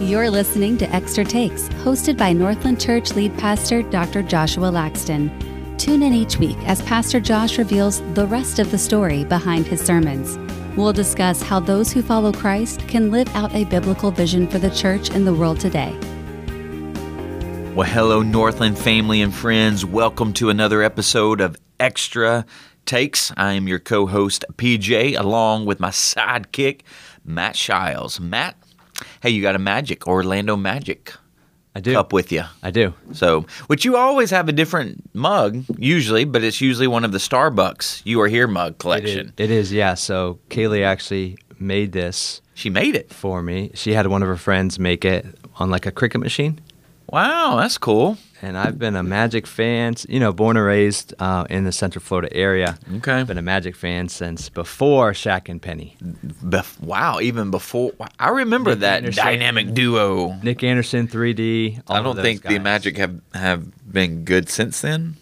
You're listening to Extra Takes, hosted by Northland Church lead pastor Dr. Joshua Laxton. Tune in each week as Pastor Josh reveals the rest of the story behind his sermons. We'll discuss how those who follow Christ can live out a biblical vision for the church in the world today. Well, hello, Northland family and friends. Welcome to another episode of Extra Takes. I am your co host, PJ, along with my sidekick, Matt Shiles. Matt, hey, you got a Magic, Orlando Magic I do. cup with you. I do. So, which you always have a different mug, usually, but it's usually one of the Starbucks You Are Here mug It is, collection. it is, yeah. So Kaylee actually made this She made it. for me. She had one of her friends make it on like a Cricut machine. Wow, that's cool. And I've been a Magic fan, you know, born and raised uh, in the Central Florida area. Okay. Been a Magic fan since before Shaq and Penny. Bef- wow, even before. I remember Nick that Anderson. dynamic duo. Nick Anderson, 3D. all I don't think the. Magic have, have been good since then.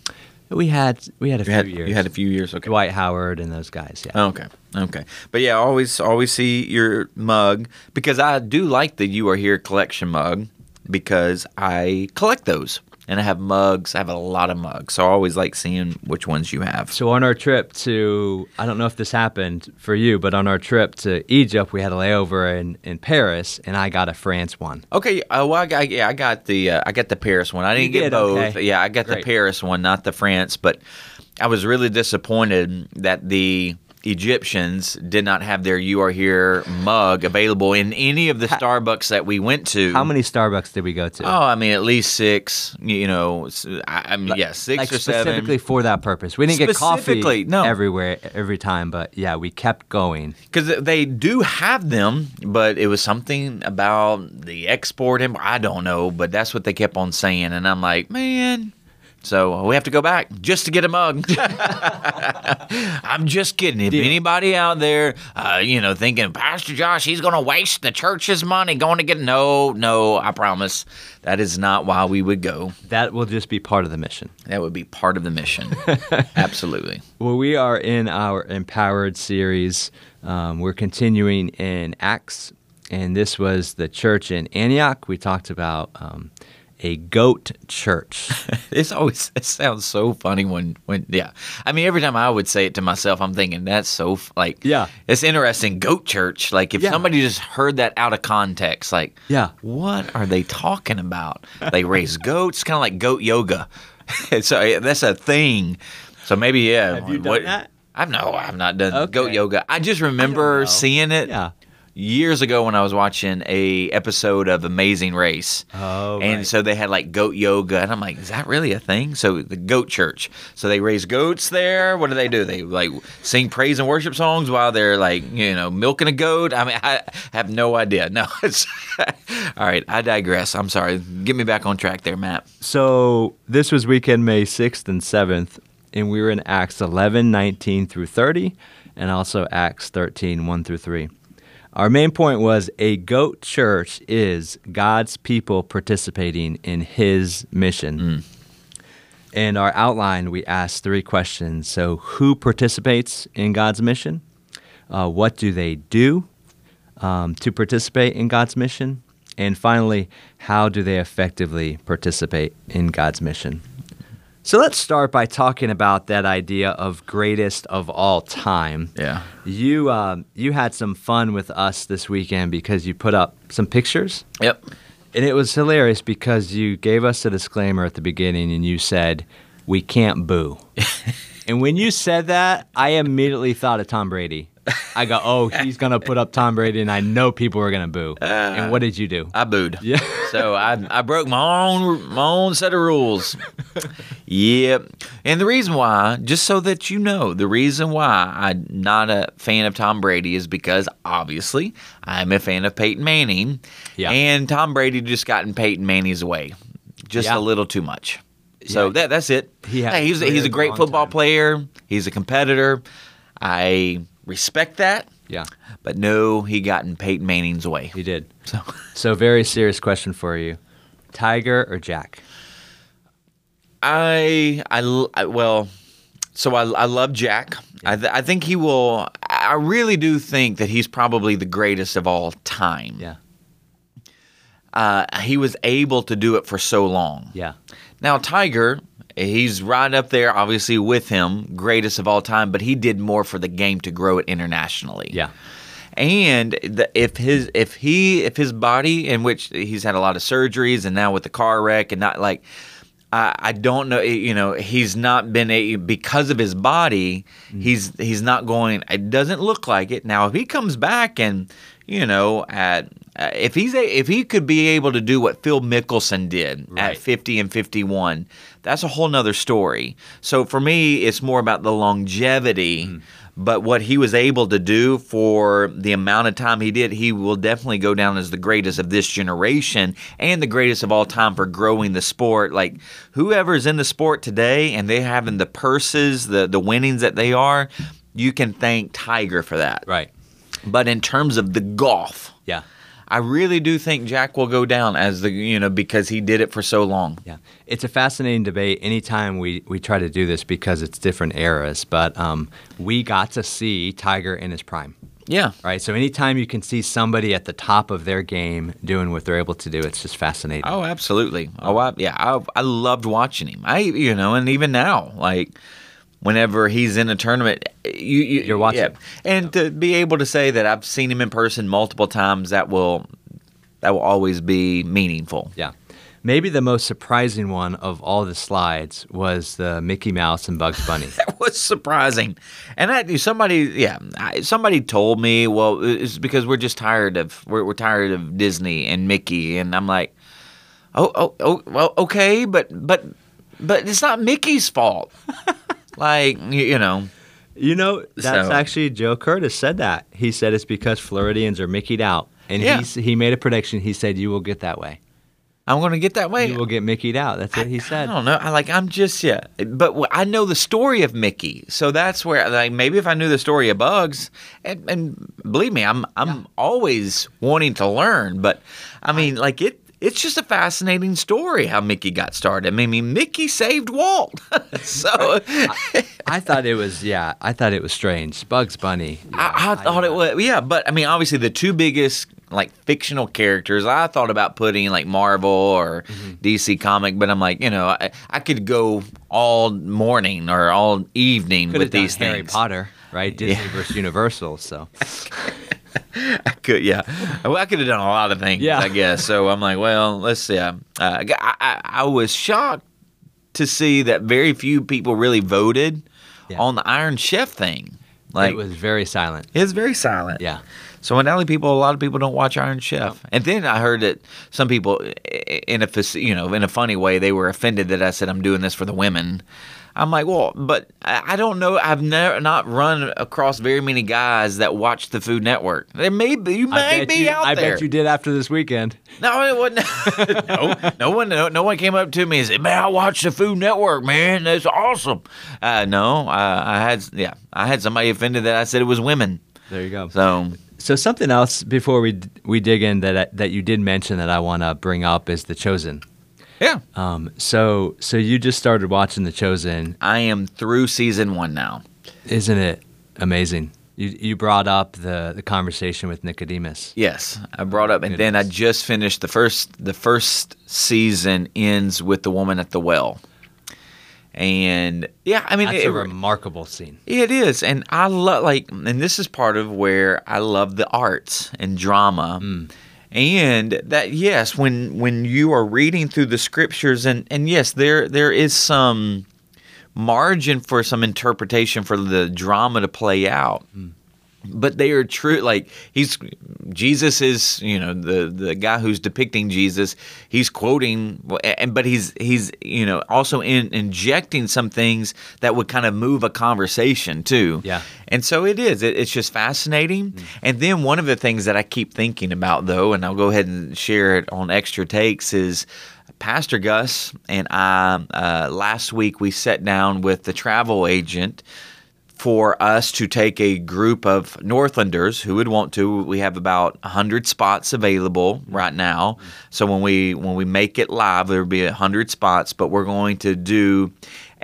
We had we had a You few had years. you had a few years. Okay. Dwight Howard and those guys. Yeah. Okay. Okay. But yeah, always always see your mug because I do like the You Are Here collection mug because I collect those. And I have mugs. I have a lot of mugs. So I always like seeing which ones you have. So on our trip to, I don't know if this happened for you, but on our trip to Egypt, we had a layover in, in Paris, and I got a France one. Okay, uh, well, I got, yeah, I got the uh, I got the Paris one. I didn't You get did? both. Okay. Yeah, I got Great. the Paris one, not the France. But I was really disappointed that the Egyptians did not have their "You Are Here" mug available in any of the Starbucks that we went to. How many Starbucks did we go to? Oh, I mean, at least six. You know, i mean yeah, six like or specifically seven. for that purpose. We didn't get coffee no. everywhere every time, but yeah, we kept going. Because they do have them, but it was something about the export. And I don't know, but that's what they kept on saying, and I'm like, man. So we have to go back just to get a mug. I'm just kidding. If anybody out there, uh, you know, thinking Pastor Josh, he's going to waste the church's money going to get no, no, I promise that is not why we would go. That will just be part of the mission. That would be part of the mission. Absolutely. Well, we are in our Empowered series. Um, we're continuing in Acts, and this was the church in Antioch. We talked about um, a goat church. It's always it sounds so funny when when yeah. I mean, every time I would say it to myself, I'm thinking that's so like Yeah. It's interesting. Goat church. Like if Yeah. somebody just heard that out of context, like Yeah. what are they talking about? They raise goats, kind of like goat yoga. so that's a thing. So maybe yeah. Have you done what- that? I've no, I've not done Okay. goat yoga. I just remember know. seeing it. Yeah. Years ago, when I was watching a episode of Amazing Race, Oh, and right. so they had like goat yoga, and I'm like, is that really a thing? So the goat church. So they raise goats there. What do they do? They like sing praise and worship songs while they're like, you know, milking a goat. I mean, I have no idea. No, it's all right. I digress. I'm sorry. Get me back on track there, Matt. So this was weekend May 6th and 7th, and we were in Acts 11, 19 through 30, and also Acts 13, 1 through 3. Our main point was a goat church is God's people participating in his mission. In our outline, we asked three questions. So, who participates in God's mission? Uh, what do they do um, to participate in God's mission? And finally, how do they effectively participate in God's mission? So let's start by talking about that idea of greatest of all time. Yeah. You um, you had some fun with us this weekend because you put up some pictures, Yep. and it was hilarious because you gave us a disclaimer at the beginning and you said we can't boo. and when you said that, I immediately thought of Tom Brady. I go, oh, he's gonna put up Tom Brady, and I know people are gonna boo. Uh, and what did you do? I booed. Yeah. So I I broke my own my own set of rules. yep. And the reason why, just so that you know, the reason why I'm not a fan of Tom Brady is because obviously I'm a fan of Peyton Manning. Yeah. And Tom Brady just got in Peyton Manning's way. Just Yeah. a little too much. So Yeah. that that's it. He hey, he's, a he's a great football time. player. He's a competitor. I respect that. yeah, But no, he got in Peyton Manning's way. he did. So So, very serious question for you: Tiger or Jack? I, I, well, so I, I love Jack. I, th- I think he will. I really do think that he's probably the greatest of all time. Yeah, uh, he was able to do it for so long. Yeah. Now, Tiger, he's right up there, obviously, with him, greatest of all time, but he did more for the game to grow it internationally. Yeah. And the, if his if he if his body in which he's had a lot of surgeries and now with the car wreck and not like I, I don't know you know he's not been a because of his body mm-hmm. he's he's not going it doesn't look like it now if he comes back and you know at uh, if he's a, if he could be able to do what Phil Mickelson did Right. at 50 and 51 that's a whole nother story so for me it's more about the longevity but what he was able to do for the amount of time he did, he will definitely go down as the greatest of this generation and the greatest of all time for growing the sport. Like whoever's in the sport today and they having the purses, the the winnings that they are, you can thank Tiger for that. Right. But in terms of the golf, Yeah. I really do think Jack will go down as the you know because he did it for so long. Yeah, it's a fascinating debate. Anytime we, we try to do this because it's different eras, but um, we got to see Tiger in his prime, Yeah. right? So anytime you can see somebody at the top of their game doing what they're able to do, it's just fascinating. Oh, absolutely. Oh, I, yeah. I, I loved watching him. I, you know, and even now, like whenever he's in a tournament, you, you You're watching. yeah. and to be able to say that I've seen him in person multiple times, that will that will always be meaningful. Yeah. Maybe the most surprising one of all the slides was the Mickey Mouse and Bugs Bunny. That was surprising, and I somebody, yeah, I, somebody told me, well, it's because we're just tired of we're, we're tired of Disney and Mickey, and I'm like, oh, oh, oh, well, okay, but but but it's not Mickey's fault. like you, know, you know, that's So- actually Joe Curtis said that. He said it's because Floridians are Mickeyed out. And Yeah. he, he made a prediction. He said, You will get that way. I'm going to get that way. You will get Mickeyed out. That's what he said. I don't know. I like. I'm just yeah. But I know the story of Mickey, so that's where like maybe if I knew the story of Bugs, and, and believe me, I'm I'm always wanting to learn. But I mean, like it. It's just a fascinating story how Mickey got started. I mean, Mickey saved Walt. so I thought it was, yeah, I thought it was strange. Bugs Bunny. I, I thought it was yeah, but I mean, obviously the two biggest like fictional characters. I thought about putting like Marvel or mm-hmm. DC comic, but I'm like, you know, I, I could go all morning or all evening Could have with these Harry things. Potter, right? Disney versus Universal. So I could, yeah, well, I could have done a lot of things, Yeah. I guess. So I'm like, well, let's see. Uh, I, I, I was shocked to see that very few people really voted Yeah. on the Iron Chef thing. Like it was very silent. it's very silent. Yeah. So in LA, people, a lot of people don't watch Iron Chef. And then I heard that some people, in a you know, in a funny way, they were offended that I said I'm doing this for the women. I'm like, well, but I don't know. I've never not run across very many guys that watch the Food Network. There may be, you may be you, out I there. I bet you did after this weekend. No, it wasn't. no, no one, no, no one came up to me and said, "Man, I watched the Food Network. Man, that's awesome." Uh, no, uh, I had, yeah, I had somebody offended that I said it was women. There you go. So So something else before we we dig in that that you did mention that I want to bring up is The Chosen. Yeah, Um, so so you just started watching The Chosen, I am through season one now. isn't it amazing? You you brought up the the conversation with Nicodemus. Yes, I brought up, and then I just finished the first. The first season ends with the woman at the well, and yeah, I mean, it's it, a remarkable scene. it is, and I love like, and this is part of where I love the arts and drama, and that yes, when when you are reading through the scriptures, and and yes, there there is some margin for some interpretation for the drama to play out hmm. But they are true like he's jesus is you know the the guy who's depicting jesus. He's quoting and but he's he's you know also in, injecting some things that would kind of move a conversation too. Yeah. and so it is. It, it's just fascinating. And then one of the things that i keep thinking about though and i'll go ahead and share it on extra takes is Pastor Gus and I, uh, last week we sat down with the travel agent for us to take a group of Northlanders who would want to. We have about hundred spots available right now. So when we when we make it live, there will be hundred spots. But we're going to do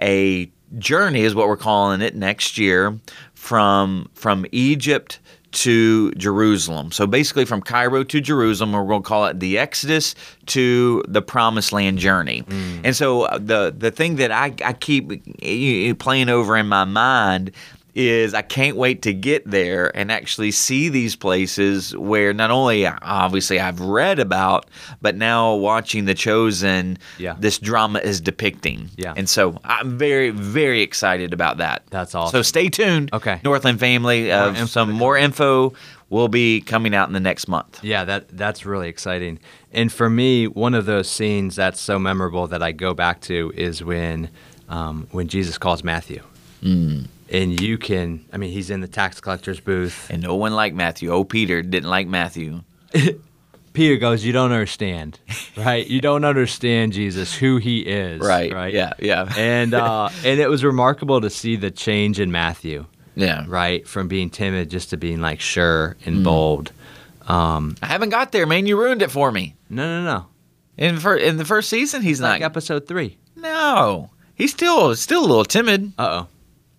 a journey, is what we're calling it, next year from from Egypt to Jerusalem. So basically, from Cairo to Jerusalem, we're going to call it the Exodus to the Promised Land journey. And so uh, the the thing that I, I keep uh, playing over in my mind is I can't wait to get there and actually see these places where not only obviously I've read about, but now watching The Chosen, Yeah. this drama is depicting. Yeah. And so I'm very, very excited about that. That's awesome. So stay tuned. Okay. Northland family, uh, info some more info will be coming out in the next month. Yeah, that that's really exciting. And for me, one of those scenes that's so memorable that I go back to is when um, when Jesus calls Matthew. Mm. And you can, I mean, he's in the tax collector's booth. And no one liked Matthew. Oh, Peter didn't like Matthew. Peter goes, "You don't understand, right? You don't understand Jesus, who he is, Right. Right? Yeah. Yeah. And uh, and it was remarkable to see the change in Matthew, yeah. right, from being timid just to being like sure Mm. and bold. I haven't got there, man. You ruined it for me. No, no, no. In fir- in the first season, he's Like not. episode three. no, he's still still a little timid. Uh oh.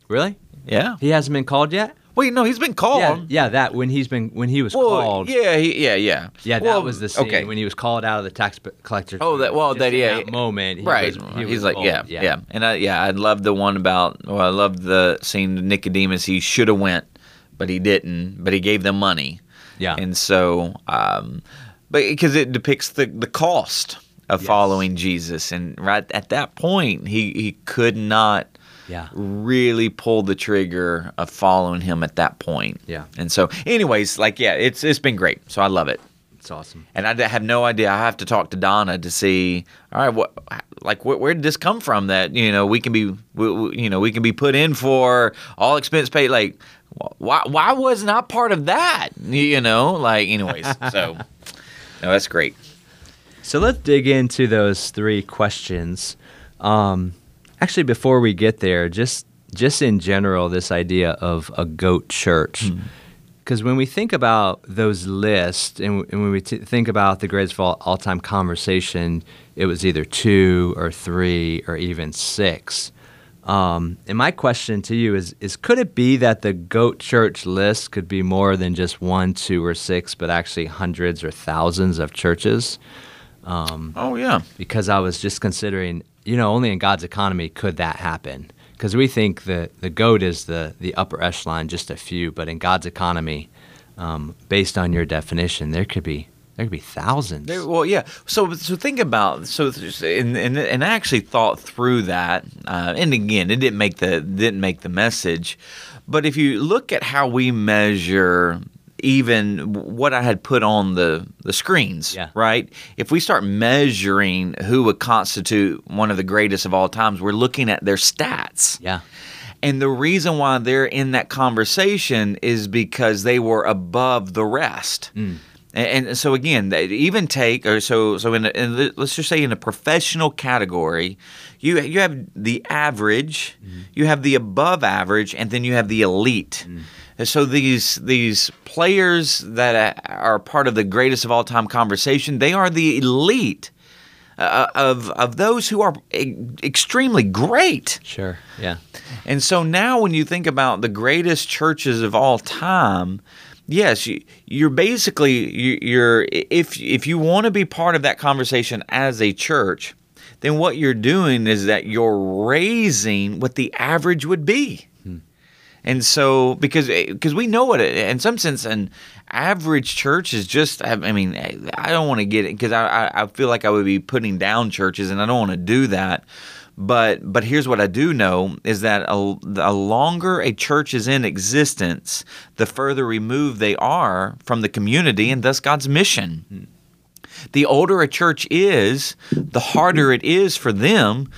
Really? Yeah. He hasn't been called yet? Wait, no, he's been called. Yeah, yeah, that when he's been when he was Well, called. yeah, he, yeah, yeah. Yeah, that was the scene Okay. when he was called out of the tax collector. Oh, that well, that yeah, that moment, he right? was- he He's like, bold, yeah, yeah, and I, yeah, I love the one about. Well, I love the scene Nicodemus. He should have went, but he didn't. But he gave them money, yeah, and so, um, but because it depicts the the cost of Yes. following Jesus, and right at that point, he he could not yeah, really pulled the trigger of following him at that point. Yeah. and so, anyways, like, yeah, it's it's been great. So I love it. it's awesome. And I have no idea. I have to talk to Donna to see. All right, what, like, where, where did this come from? That you know, we can be, we, we- you know, we can be put in for all expense paid. Like, why, why wasn't I part of that? You know, like, anyways. So, no, that's great. So let's dig into those three questions. Um, actually, before we get there, just just in general, this idea of a goat church. Because when we think about those lists, and, and when we t- think about the greatest of all, all-time conversation, it was either two or three or even six. Um, and my question to you is: Is could it be that the goat church list could be more than just one, two, or six, but actually hundreds or thousands of churches? Oh yeah, because I was just considering, you know, only in God's economy could that happen. Because we think the, the goat is the, the upper echelon, just a few, but in God's economy, um, based on your definition, there could be there could be thousands. There- well, yeah. So, so think about so, and and, and I actually thought through that. Uh, and again, it didn't make the didn't make the message, but if you look at how we measure even what I had put on the the screens, Yeah. right? If we start measuring who would constitute one of the greatest of all times, we're looking at their stats. yeah, And the reason why they're in that conversation is because they were above the rest. Mm. And, and so again, even take or so so in, the, in the, let's just say in a professional category, you you have the average, mm. you have the above average, and then you have the elite. Mm. And so these these players that are part of the greatest of all time conversation, they are the elite uh, of of those who are e- extremely great. sure, yeah, And so now, when you think about the greatest churches of all time, yes, you, you're basically you, you're if if you want to be part of that conversation as a church, then what you're doing is that you're raising what the average would be. And so, because eh, because we know what it, in some sense, an average church is just. I mean, eh, I don't want to get it because I, I I feel like I would be putting down churches, and I don't want to do that. But but here's what I do know is that a, the longer a church is in existence, the further removed they are from the community and thus God's mission. The older a church is, the harder it is for them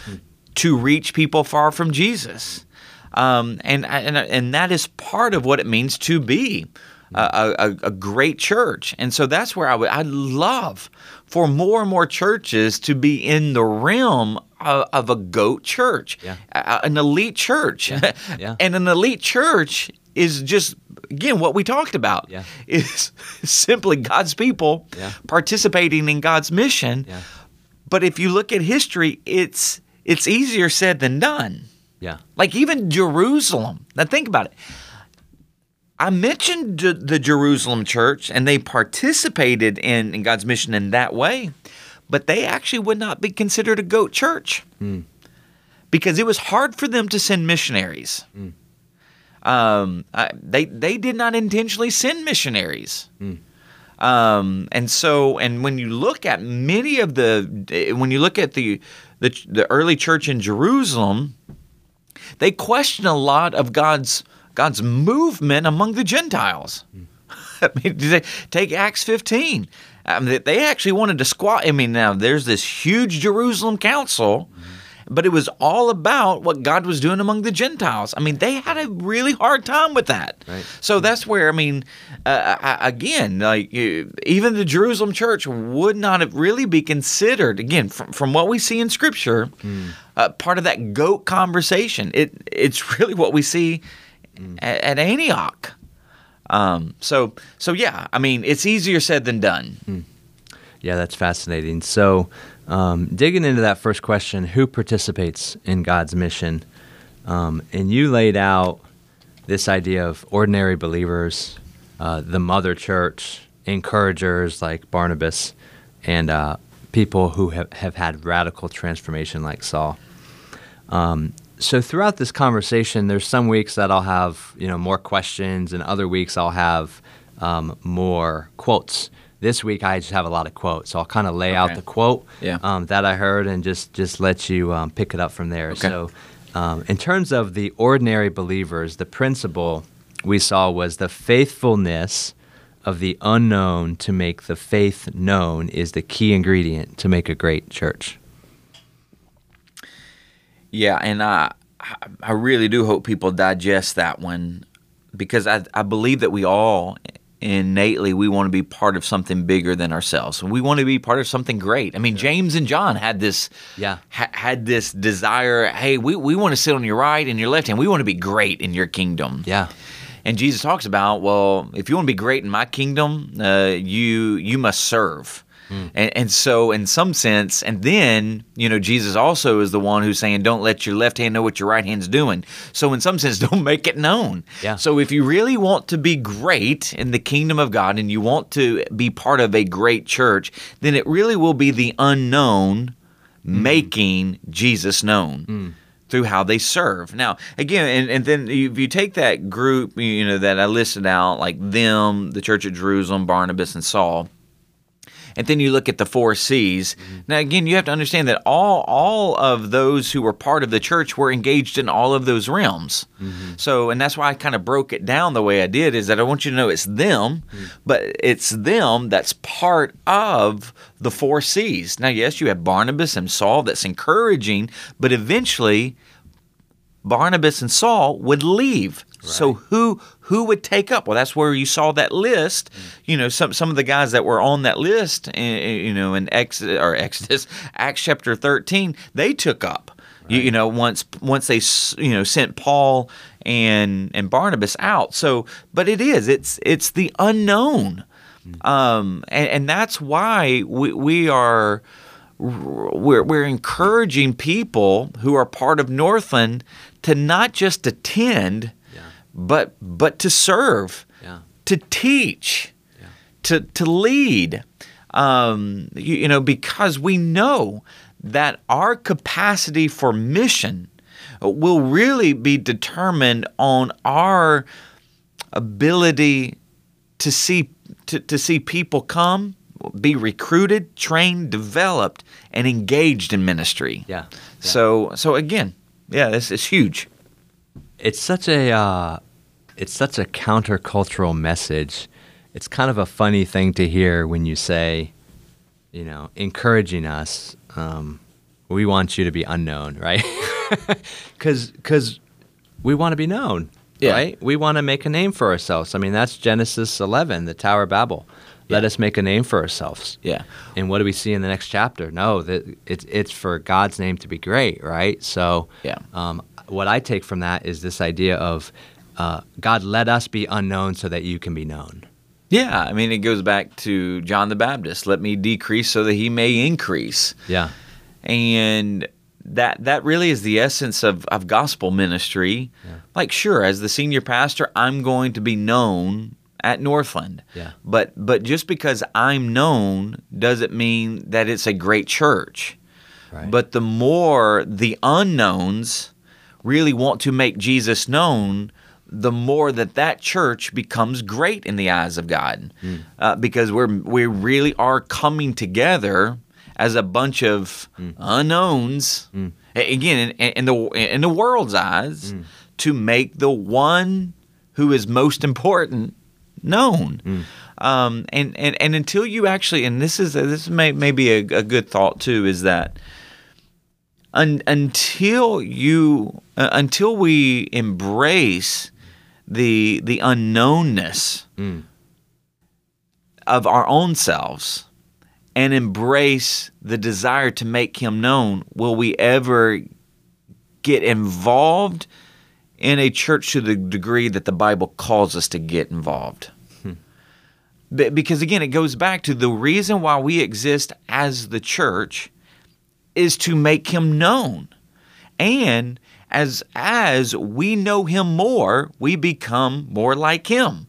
to reach people far from Jesus. Um, and, and and that is part of what it means to be a, a, a great church. And so that's where I would I love for more and more churches to be in the realm of, of a goat church, Yeah. a- an elite church, yeah. and an elite church is just again what we talked about Yeah. is simply God's people Yeah. participating in God's mission. Yeah. But if you look at history, it's it's easier said than done. Yeah, Like even Jerusalem. Now think about it. I mentioned the Jerusalem church and they participated in, in God's mission in that way, but they actually would not be considered a goat church because it was hard for them to send missionaries. Um, I, they they did not intentionally send missionaries. Um, and so, and when you look at many of the, when you look at the the, the early church in Jerusalem, they question a lot of God's God's movement among the Gentiles. I mean, take Acts 15. I mean, they- they actually wanted to squat. I mean, now there's this huge Jerusalem council, but it was all about what God was doing among the Gentiles. I mean, they had a really hard time with that. Right. So that's where I mean, uh, I- again, like even the Jerusalem church would not have really be considered again from, from what we see in Scripture, uh, part of that goat conversation. It it's really what we see at, at Antioch. Um, so so yeah, I mean, it's easier said than done. Yeah, that's fascinating. So, um, digging into that first question, who participates in God's mission? Um, and you laid out this idea of ordinary believers, uh, the mother church, encouragers like Barnabas, and uh, people who have, have had radical transformation like Saul. Um, so throughout this conversation, there's some weeks that I'll have you know more questions, and other weeks I'll have um, more quotes. This week I just have a lot of quotes, so I'll kind of lay out the quote Yeah. um, that I heard and just just let you um, pick it up from there. Okay. So, um, in terms of the ordinary believers, the principle we saw was the faithfulness of the unknown to make the faith known is the key ingredient to make a great church. Yeah, and I I really do hope people digest that one because I I believe that we all innately we want to be part of something bigger than ourselves. We want to be part of something great. I mean, James and John had this Yeah. ha- had this desire, hey, we we want to sit on your right and your left hand. We want to be great in your kingdom. Yeah. And Jesus talks about, well, if you want to be great in my kingdom, uh, you you must serve. Mm. And, and so, in some sense, and then you know, Jesus also is the one who's saying, "Don't let your left hand know what your right hand's doing." So, in some sense, don't make it known. Yeah. So, if you really want to be great in the kingdom of God, and you want to be part of a great church, then it really will be the unknown mm. making Jesus known mm. through how they serve. Now, again, and, and then if you take that group, you know, that I listed out, like them, the Church of Jerusalem, Barnabas, and Saul, and then you look at the four C's. Mm-hmm. Now, again, you have to understand that all all of those who were part of the church were engaged in all of those realms. Mm-hmm. So, and that's why I kind of broke it down the way I did. Is that I want you to know it's them, mm-hmm. but it's them that's part of the four C's. Now, yes, you have Barnabas and Saul that's encouraging, but eventually Barnabas and Saul would leave. So who who would take up? Well, that's where you saw that list. You know, some some of the guys that were on that list, eh, eh, you know, in Exodus or Exodus, Acts chapter thirteen, they took up. You, you know, once once they you know sent Paul and and Barnabas out. So, but it is it's it's the unknown, um, and, and that's why we we are we're, we're encouraging people who are part of Northland to not just attend. But but to serve, Yeah. to teach, to to lead. Um, you, you know, because we know that our capacity for mission will really be determined on our ability to see to, to see people come be recruited trained developed and engaged in ministry Yeah. so so again yeah this is huge it's such a uh, it's such a countercultural message. It's kind of a funny thing to hear when you say, you know, encouraging us. Um, we want you to be unknown, right? Because because we want to be known, Yeah. right? We want to make a name for ourselves. I mean, that's Genesis 11, the Tower of Babel. Let us make a name for ourselves. yeah And what do we see in the next chapter? No, that it's it's for God's name to be great, right? So, Yeah. um, what I take from that is this idea of uh, God let us be unknown so that you can be known. yeah i mean it goes back to john the baptist let me decrease so that he may increase Yeah, and that that really is the essence of, of gospel ministry. Like, sure, as the senior pastor, I'm going to be known at Northland. Yeah. But but just because I'm known doesn't mean that it's a great church. Right. But the more the unknowns really want to make Jesus known, the more that that church becomes great in the eyes of God, hmm. uh, because we're we really are coming together as a bunch of hmm. unknowns. Hmm. A- Again, in, in the in the world's eyes, to make the one who is most important known. Um, and, and and until you actually, and this is this may may be a, a good thought too, is that un, until you uh, until we embrace the the unknownness of our own selves and embrace the desire to make him known will we ever get involved in a church to the degree that the bible calls us to get involved? Be- because again it goes back to the reason why we exist as the church is to make him known. And as as we know him more, we become more like him.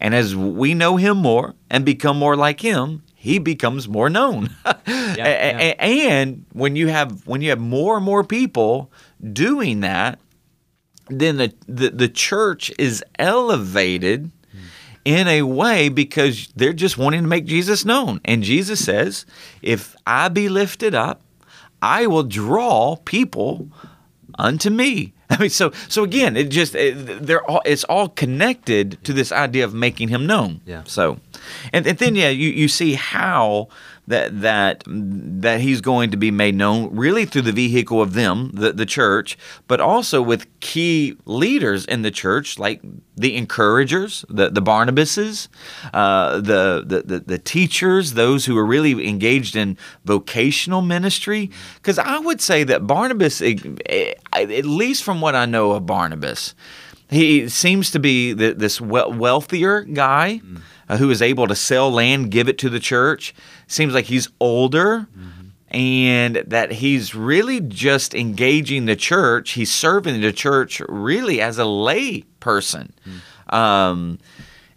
And as we know him more and become more like him, he becomes more known. A- yeah. And when you have when you have more and more people doing that, then the, the, the church is elevated in a way because they're just wanting to make Jesus known. And Jesus says, If I be lifted up, I will draw people unto me. I mean, so so again, it just it, they're all it's all connected to this idea of making him known. Yeah. So, and, and then yeah, you, you see how that that that he's going to be made known really through the vehicle of them, the the church, but also with key leaders in the church like the encouragers, the the Barnabases, uh, the, the the the teachers, those who are really engaged in vocational ministry. Because I would say that Barnabas, eh, eh, at least from what I know of Barnabas, he seems to be the, this wealthier guy uh, who is able to sell land, give it to the church. Seems like he's older. Mm-hmm. And that he's really just engaging the church. He's serving the church really as a lay person. Mm. Um,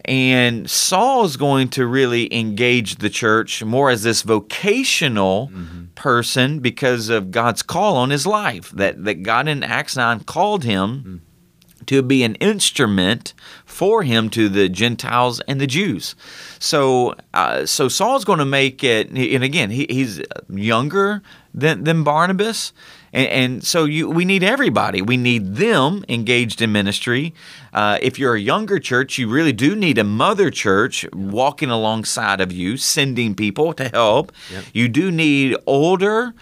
and Saul is going to really engage the church more as this vocational mm-hmm. person because of God's call on his life. That, that God in Acts 9 called him mm. To be an instrument for him to the Gentiles and the Jews. So, uh, so Saul's going to make it, and again, he, he's younger than, than Barnabas. And, and so you, we need everybody. We need them engaged in ministry. Uh, if you're a younger church, you really do need a mother church walking alongside of you, sending people to help. You do need older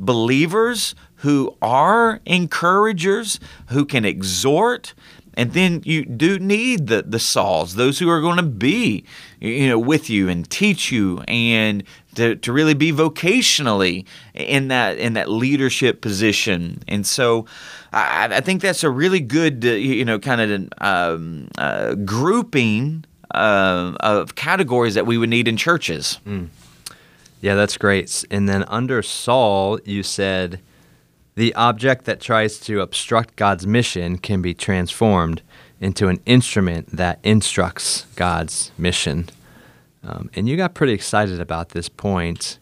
believers who are encouragers, who can exhort. And then you do need the, the Sauls, those who are going to be, you know, with you and teach you and to, to really be vocationally in that in that leadership position. And so I, I think that's a really good, uh, you know, kind of um, uh, grouping uh, of categories that we would need in churches. Yeah, that's great. And then under Saul, you said the object that tries to obstruct God's mission can be transformed into an instrument that instructs God's mission. Um, and you got pretty excited about this point.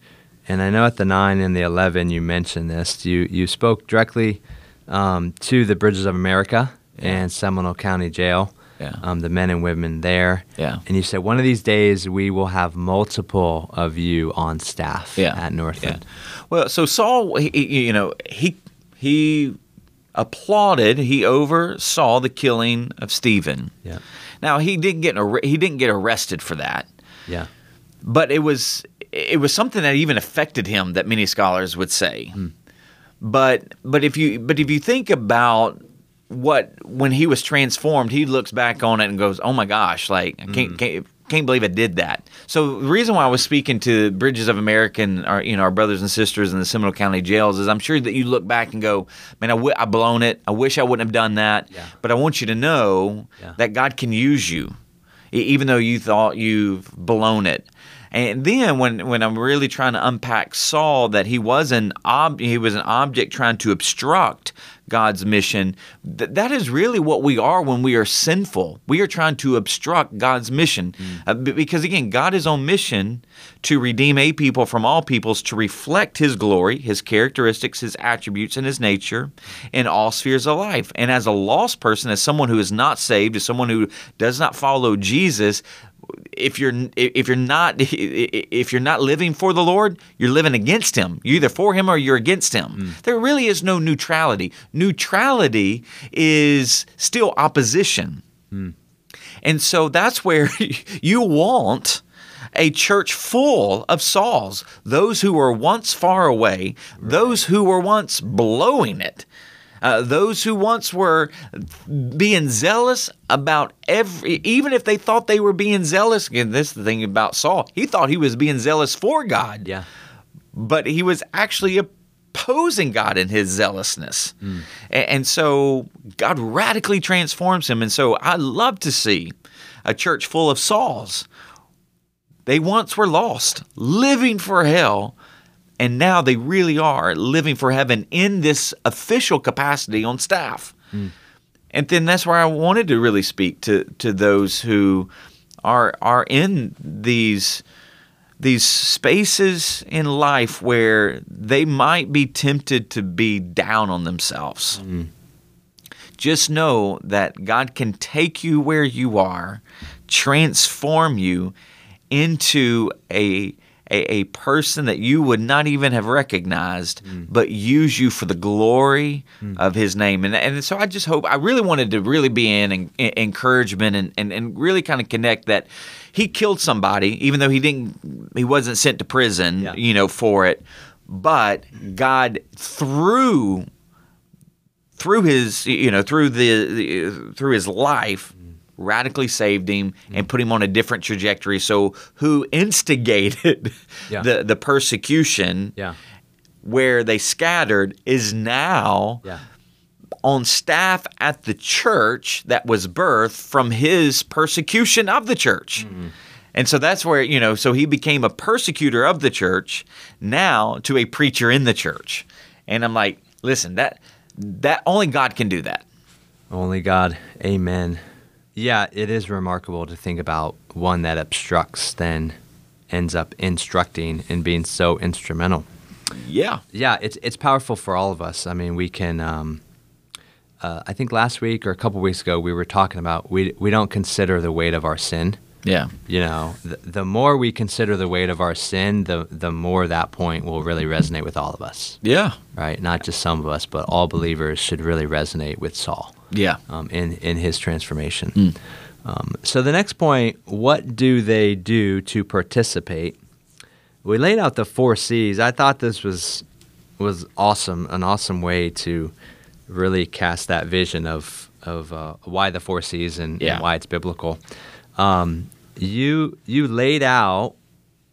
And I know at the 9 and the 11 you mentioned this. You, you spoke directly um, to the Bridges of America and Seminole County Jail, Yeah. um, the men and women there. Yeah. And you said one of these days we will have multiple of you on staff yeah. at Northland. Yeah. Well, so Saul, he, you know, he he applauded, he oversaw the killing of Stephen. Yeah. Now he didn't get he didn't get arrested for that, Yeah. but it was it was something that even affected him that many scholars would say. But but if you but if you think about what when he was transformed, he looks back on it and goes, "Oh my gosh! Like I can't mm. can't, can't believe I did that." So the reason why I was speaking to Bridges of American, our you know our brothers and sisters in the Seminole County jails, is I'm sure that you look back and go, "Man, I w- I blown it. I wish I wouldn't have done that." Yeah. But I want you to know Yeah. that God can use you, even though you thought you've blown it. And then when when I'm really trying to unpack Saul, that he was an ob- he was an object trying to obstruct God's mission. Th- that is really what we are when we are sinful. We are trying to obstruct God's mission uh, b- because again, God is on mission to redeem a people from all peoples to reflect His glory, His characteristics, His attributes, and His nature in all spheres of life. And as a lost person, as someone who is not saved, as someone who does not follow Jesus, if you're if you're not if you're not living for the Lord, you're living against him. You're either for him or you're against him. Hmm. There really is no neutrality. Neutrality is still opposition. Hmm. And so that's where you want a church full of Sauls, those who were once far away, those who were once blowing it, uh, those who once were being zealous about every, even if they thought they were being zealous. Again, this is the thing about Saul. He thought he was being zealous for God, Yeah. but he was actually opposing God in his zealousness. A- And so God radically transforms him. And so I love to see a church full of Sauls. They once were lost, living for hell, and now they really are living for heaven in this official capacity on staff. Hmm. And then that's where I wanted to really speak to to those who are are in these these spaces in life where they might be tempted to be down on themselves. Hmm. Just know that God can take you where you are, transform you into a a, a person that you would not even have recognized, mm. but use you for the glory mm. of His name. And and so I just hope I really wanted to really be in, en- en- encouragement and, and and really kind of connect that He killed somebody, even though He didn't, He wasn't sent to prison, Yeah. you know, for it. But God through through his you know through the, the through his life radically saved him and mm-hmm. put him on a different trajectory so who instigated Yeah. the the persecution Yeah. where they scattered is now Yeah. on staff at the church that was birthed from his persecution of the church. Mm-hmm. And so that's where, you know, so he became a persecutor of the church now to a preacher in the church. And I'm like, listen, that that only God can do that. Only God. Amen. Yeah, it is remarkable to think about one that obstructs then ends up instructing and being so instrumental. Yeah. Yeah, it's it's powerful for all of us. I mean, we can. Um, uh, I think last week or a couple weeks ago we were talking about we we don't consider the weight of our sin. Yeah. You know, the, the more we consider the weight of our sin, the the more that point will really resonate with all of us, Yeah. right? Not just some of us, but all believers should really resonate with Saul Yeah. um, in in his transformation. Um, so the next point, what do they do to participate? We laid out the four C's. I thought this was was awesome, an awesome way to really cast that vision of of uh, why the four C's and, Yeah. and why it's biblical. Um, you you laid out,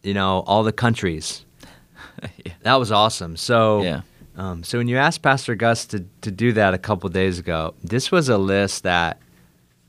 you know, all the countries. That was awesome. So Yeah. Um, so when you asked Pastor Gus to, to do that a couple days ago, this was a list that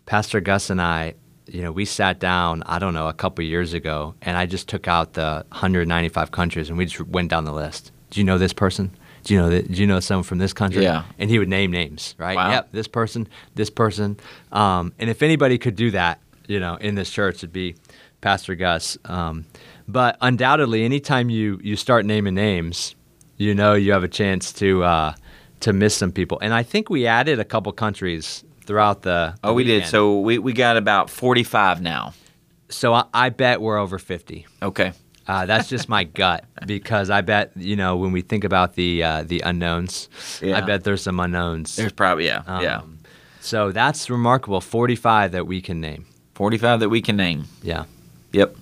Pastor Gus and I, you know, we sat down, I don't know, a couple years ago, and I just took out the 195 countries and we just went down the list. Do you know this person? Do you know that? Do you know someone from this country? Yeah. And he would name names, right? Wow. Yep, this person, this person. Um, and if anybody could do that, you know, in this church, it'd be Pastor Gus. Um, but undoubtedly, anytime you you start naming names, you know you have a chance to uh, to miss some people. And I think we added a couple countries throughout the. Oh, we did. So we, we got about 45 now. so I, I bet we're over fifty. Okay. Uh, that's just my gut because I bet you know when we think about the uh, the unknowns, Yeah. I bet there's some unknowns. There's probably, yeah. yeah. Um, So that's remarkable. Forty-five that we can name. 45 that we can name. Yeah. Yep.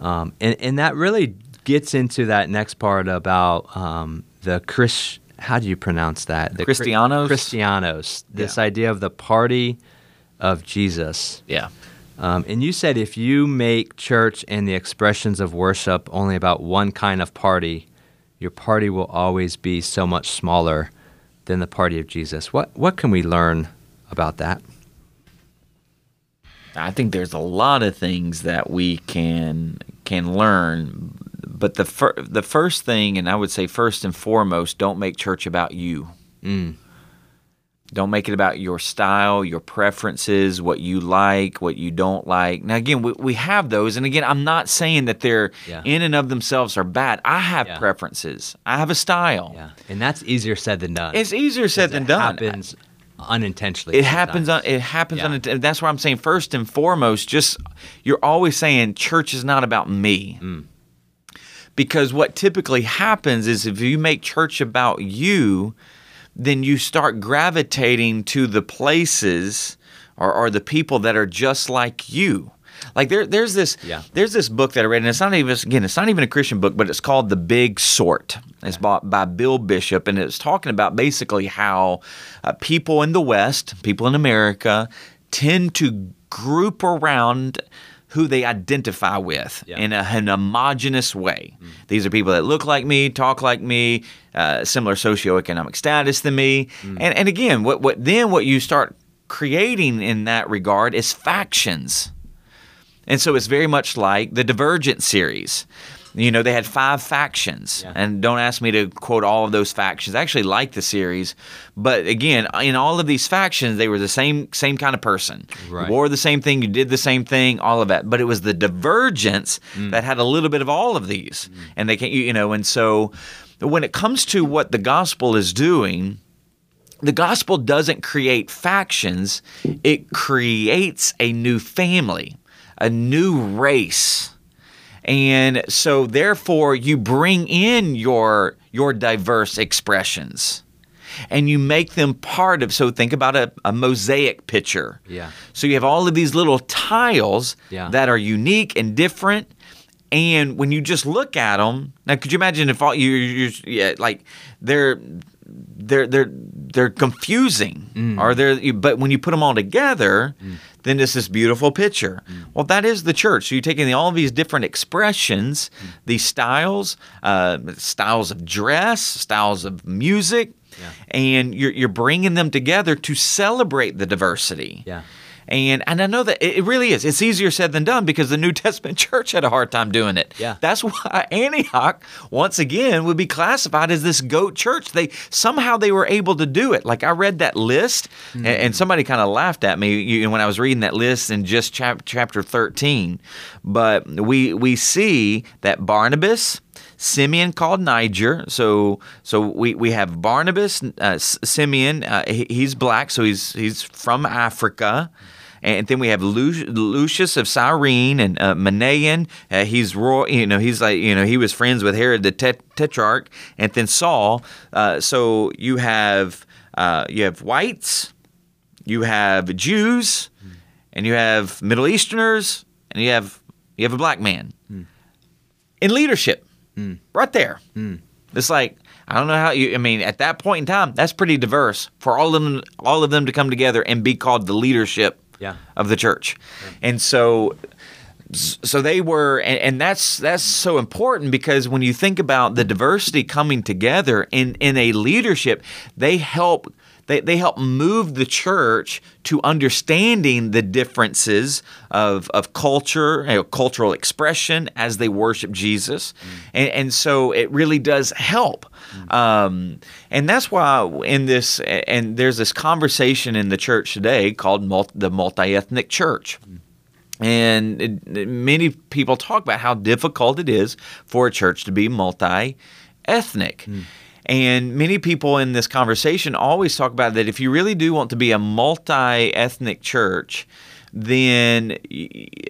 Um, and, and that really gets into that next part about um, the Chris. How do you pronounce that? The Chri- Christianos? Christianos. This Yeah. idea of the party of Jesus. Yeah. Um, and you said if you make church and the expressions of worship only about one kind of party, your party will always be so much smaller than the party of Jesus. What what can we learn about that? I think there's a lot of things that we can can learn. But the fir- the first thing, and I would say first and foremost, don't make church about you. Don't make it about your style, your preferences, what you like, what you don't like. Now, again, we, we have those. And again, I'm not saying that they're Yeah. in and of themselves are bad. I have Yeah. preferences, I have a style. Yeah, and that's easier said than done. It's easier said than it done. Happens unintentionally. It happens on it happens Yeah. on and that's why I'm saying first and foremost just you're always saying church is not about me. Mm. Because what typically happens is if you make church about you, then you start gravitating to the places or, or the people that are just like you. Like there, there's this, Yeah. there's this book that I read, and it's not even again, it's not even a Christian book, but it's called The Big Sort. It's bought by Bill Bishop, and it's talking about basically how uh, people in the West, people in America, tend to group around who they identify with Yeah. in a, an homogenous way. These are people that look like me, talk like me, uh, similar socioeconomic status than me, and and again, what what then what you start creating in that regard is factions. And so it's very much like the Divergent series. You know, they had five factions. Yeah. And don't ask me to quote all of those factions. I actually like the series. But again, in all of these factions, they were the same same kind of person. Right. You wore the same thing, you did the same thing, all of that. But it was the divergence mm. that had a little bit of all of these. Mm. And they can't, you know, and so when it comes to what the gospel is doing, the gospel doesn't create factions, it creates a new family, a new race. And so therefore you bring in your your diverse expressions and you make them part of so think about a, a mosaic picture. Yeah. So you have all of these little tiles Yeah. that are unique and different. And when you just look at them, now could you imagine if all you you yeah, like they're they're they're they're confusing mm. or they're you- but when you put them all together mm. Then it's this beautiful picture. Well that is the church. So you're taking all these different expressions these styles uh, styles of dress styles of music Yeah. and you're, you're bringing them together to celebrate the diversity. Yeah. And and I know that it really is. It's easier said than done because the New Testament church had a hard time doing it. Yeah. That's why Antioch once again would be classified as this goat church. They somehow they were able to do it. Like I read that list and, and somebody kind of laughed at me you, when I was reading that list in just chap, chapter 13. But we we see that Barnabas Simeon called Niger. So so we, we have Barnabas, uh, S- Simeon. Uh, he- he's black, so he's he's from Africa. And then we have Lu- Lucius of Cyrene and uh, Manaen. Uh, he's royal, you know, he's like, you know, he was friends with Herod the tet- Tetrarch, and then Saul. Uh, so you have uh, you have whites, you have Jews, and you have Middle Easterners, and you have you have a black man in leadership, right there. It's like I don't know how you. I mean, at that point in time, that's pretty diverse for all of them, all of them to come together and be called the leadership Yeah. of the church. And so, so they were, and, and that's that's so important because when you think about the diversity coming together in in a leadership, they help. They, they help move the church to understanding the differences of, of culture, you know, cultural expression as they worship Jesus. Mm. And, and so it really does help. Mm. Um, and that's why in this, and there's this conversation in the church today called mul- the multi ethnic church. Mm. And it, many people talk about how difficult it is for a church to be multi ethnic. And many people in this conversation always talk about that if you really do want to be a multi ethnic church, then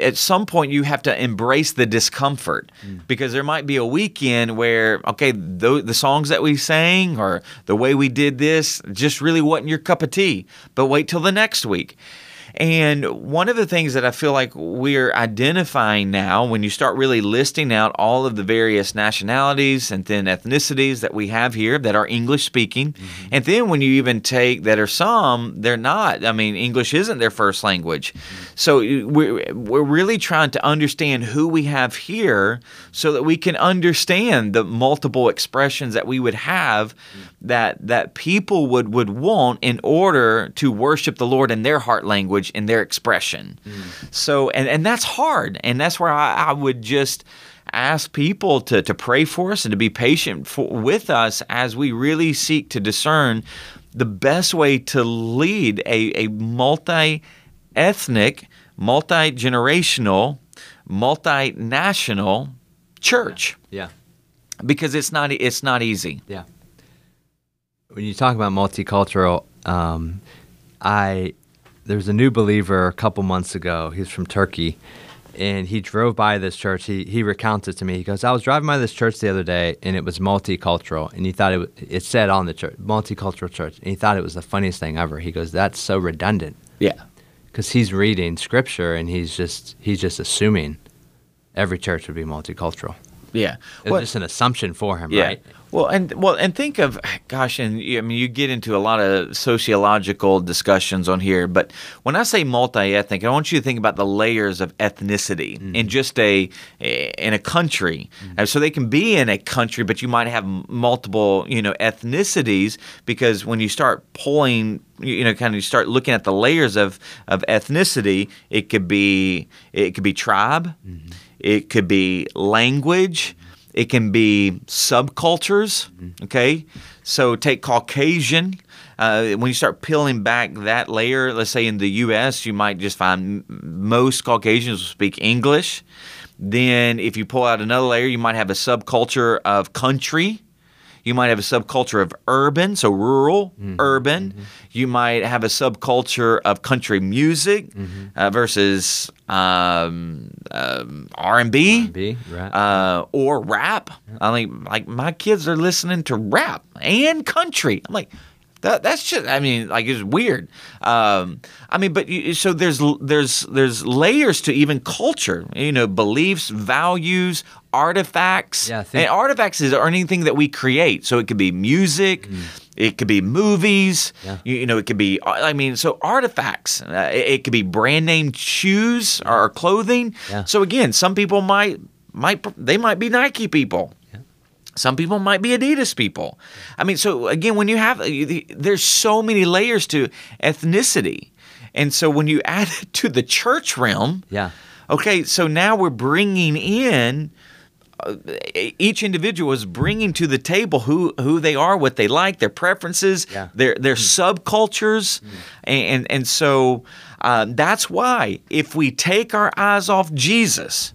at some point you have to embrace the discomfort. Mm. Because there might be a weekend where okay the, the songs that we sang or the way we did this just really wasn't your cup of tea. But wait till the next week and one of the things that I feel like we're identifying now, when you start really listing out all of the various nationalities and then ethnicities that we have here that are English speaking, mm-hmm. and then when you even take that are some, they're not. I mean, English isn't their first language. Mm-hmm. So we're, we're really trying to understand who we have here so that we can understand the multiple expressions that we would have mm-hmm. That, that people would, would want in order to worship the Lord in their heart language in their expression. Mm. So, and, and that's hard. And that's where I, I would just ask people to, to pray for us and to be patient for, with us as we really seek to discern the best way to lead a, a multi ethnic, multi generational, multinational church Yeah. because it's not it's not easy. Yeah. When you talk about multicultural, um, I there was a new believer a couple months ago. He's from Turkey, and he drove by this church. He he recounts it to me. He goes, "I was driving by this church the other day, and it was multicultural, and he thought it was, it said on the church multicultural church, and he thought it was the funniest thing ever. He goes, "That's so redundant." Yeah. because he's reading scripture and he's just he's just assuming every church would be multicultural. Yeah. It's Well, just an assumption for him, yeah. right? Well, and well, and think of, gosh, and you- I mean, you get into a lot of sociological discussions on here. But when I say multi-ethnic, I want you to think about the layers of ethnicity in mm-hmm. just a in a country. Mm-hmm. And so they can be in a country, but you might have multiple, you know, ethnicities because when you start pulling, you know, kind of you start looking at the layers of of ethnicity, it could be it could be tribe, mm-hmm. it could be language. It can be subcultures. Okay, so take Caucasian. Uh, when you start peeling back that layer, let's say in the U.S., you might just find most Caucasians will speak English. Then, if you pull out another layer, you might have a subculture of country. You might have a subculture of urban, so rural, urban. You might have a subculture of country music uh, versus um, um, R&B right? uh, or rap. I mean, like my kids are listening to rap and country. I'm like, that, that's just. I mean, like it's weird. Um, I mean, but you, so there's there's there's layers to even culture. You know, beliefs, values, artifacts. Yeah, think- and artifacts is anything that we create. So it could be music. It could be movies. Mm. Yeah. You, you know, it could be. I mean, so artifacts. Uh, it, it could be brand name shoes or clothing. Yeah. So again, some people might might they might be Nike people. Some people might be Adidas people. I mean, so again, when you have there's so many layers to ethnicity, and so when you add it to the church realm, yeah. okay, so now we're bringing in uh, each individual is bringing to the table who who they are, what they like, their preferences, Yeah. their their subcultures, and and so uh, that's why if we take our eyes off Jesus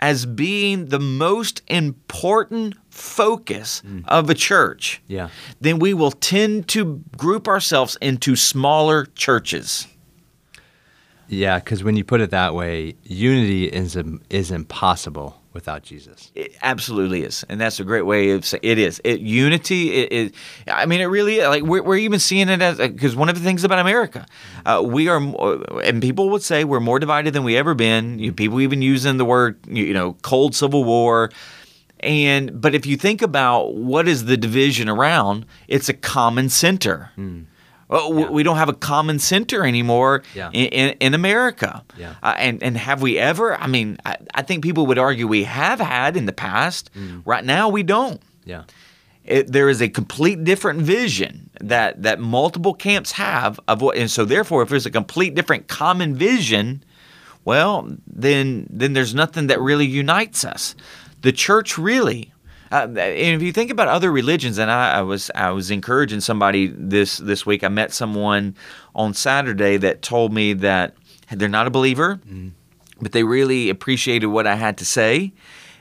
as being the most important focus mm. of a church, Yeah. then we will tend to group ourselves into smaller churches. Yeah, because when you put it that way, unity is is impossible without Jesus. It absolutely is, and that's a great way of saying it is. It unity. It, it I mean, it really like we're, we're even seeing it as uh, because one of the things about America, uh, we are, uh, and people would say we're more divided than we ever been. You, people even using the word you know cold civil war. And but if you think about what is the division around, it's a common center. Hmm. Well, w- we don't have a common center anymore Yeah. in, in, in America. Yeah. Uh, and and have we ever? I mean, I, I think people would argue we have had in the past. Right now, we don't. Yeah. It, there is a complete different vision that that multiple camps have of what, and so therefore, if there's a complete different common vision, well, then then there's nothing that really unites us. The church really. Uh, and if you think about other religions, and I, I was I was encouraging somebody this this week. I met someone on Saturday that told me that they're not a believer, but they really appreciated what I had to say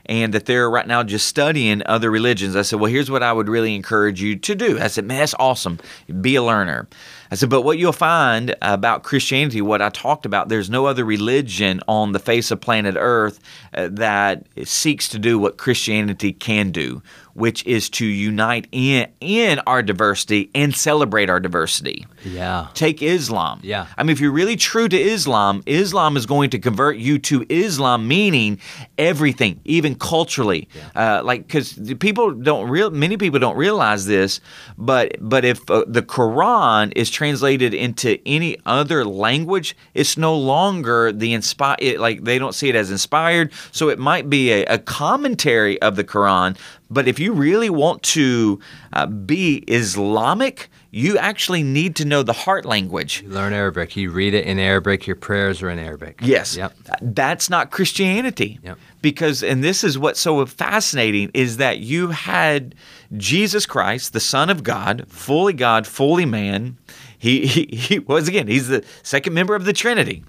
and that they're right now just studying other religions. I said, Well, here's what I would really encourage you to do. I said, Man, that's awesome. Be a learner. I said, But what you'll find about Christianity, what I talked about, there's no other religion on the face of planet Earth uh, that seeks to do what Christianity can do, which is to unite in, in our diversity and celebrate our diversity. Yeah. Take Islam. Yeah. I mean, if you're really true to Islam, Islam is going to convert you to Islam, meaning everything, even culturally. Uh, like, because people don't real, many people don't realize this, but but if uh, the Quran is translated into any other language, it's no longer the inspired. Like they don't see it as inspired, so it might be a, a commentary of the Quran, But if you really want to uh, be Islamic, you actually need to know the heart language. You learn Arabic. You read it in Arabic. Your prayers are in Arabic. Yes. Yep. That's not Christianity. Yep. Because, and this is what's so fascinating, is that you had Jesus Christ, the Son of God, fully God, fully man. He, he, he was, again, he's the second member of the Trinity.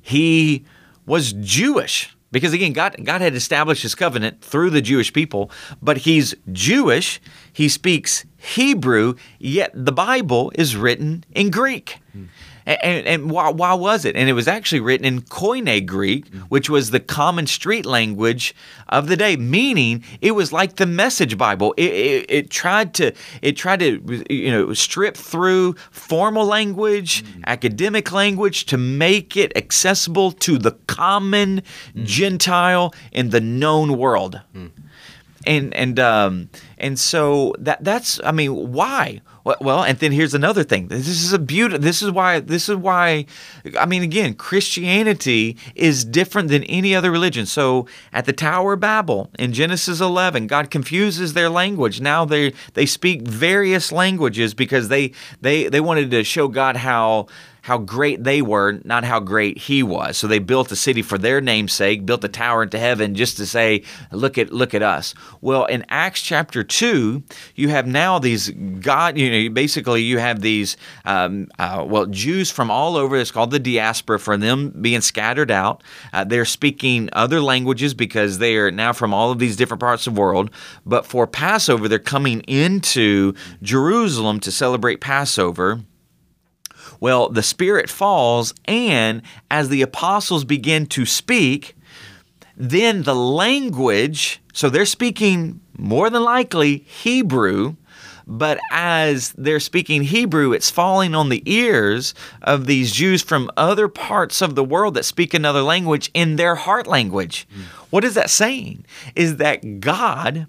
He was Jewish. Because again, God, God had established his covenant through the Jewish people, but he's Jewish. He speaks Hebrew, yet the Bible is written in Greek. And, and, and why, why was it? And it was actually written in Koine Greek, mm-hmm. which was the common street language of the day, meaning it was like the Message Bible. It, it, it tried to it tried to you know strip through formal language, mm-hmm. academic language to make it accessible to the common mm-hmm. Gentile in the known world. Hmm. And and um and so that that's I mean why well, and then here's another thing. This is a beauty this is why this is why I mean again Christianity is different than any other religion. So at the Tower of Babel in Genesis 11 God confuses their language. Now they they speak various languages because they they they wanted to show God how how great they were, not how great he was. So they built a city for their namesake, built a tower into heaven just to say, look at look at us. Well, in Acts chapter two, you have now these God, you know, basically you have these um, uh, well Jews from all over. It's called the diaspora for them being scattered out. Uh, they're speaking other languages because they are now from all of these different parts of the world. But for Passover, they're coming into Jerusalem to celebrate Passover. Well, the Spirit falls, and as the apostles begin to speak, then the language, so they're speaking more than likely Hebrew, but as they're speaking Hebrew, it's falling on the ears of these Jews from other parts of the world that speak another language in their heart language. Hmm. What is that saying? Is that God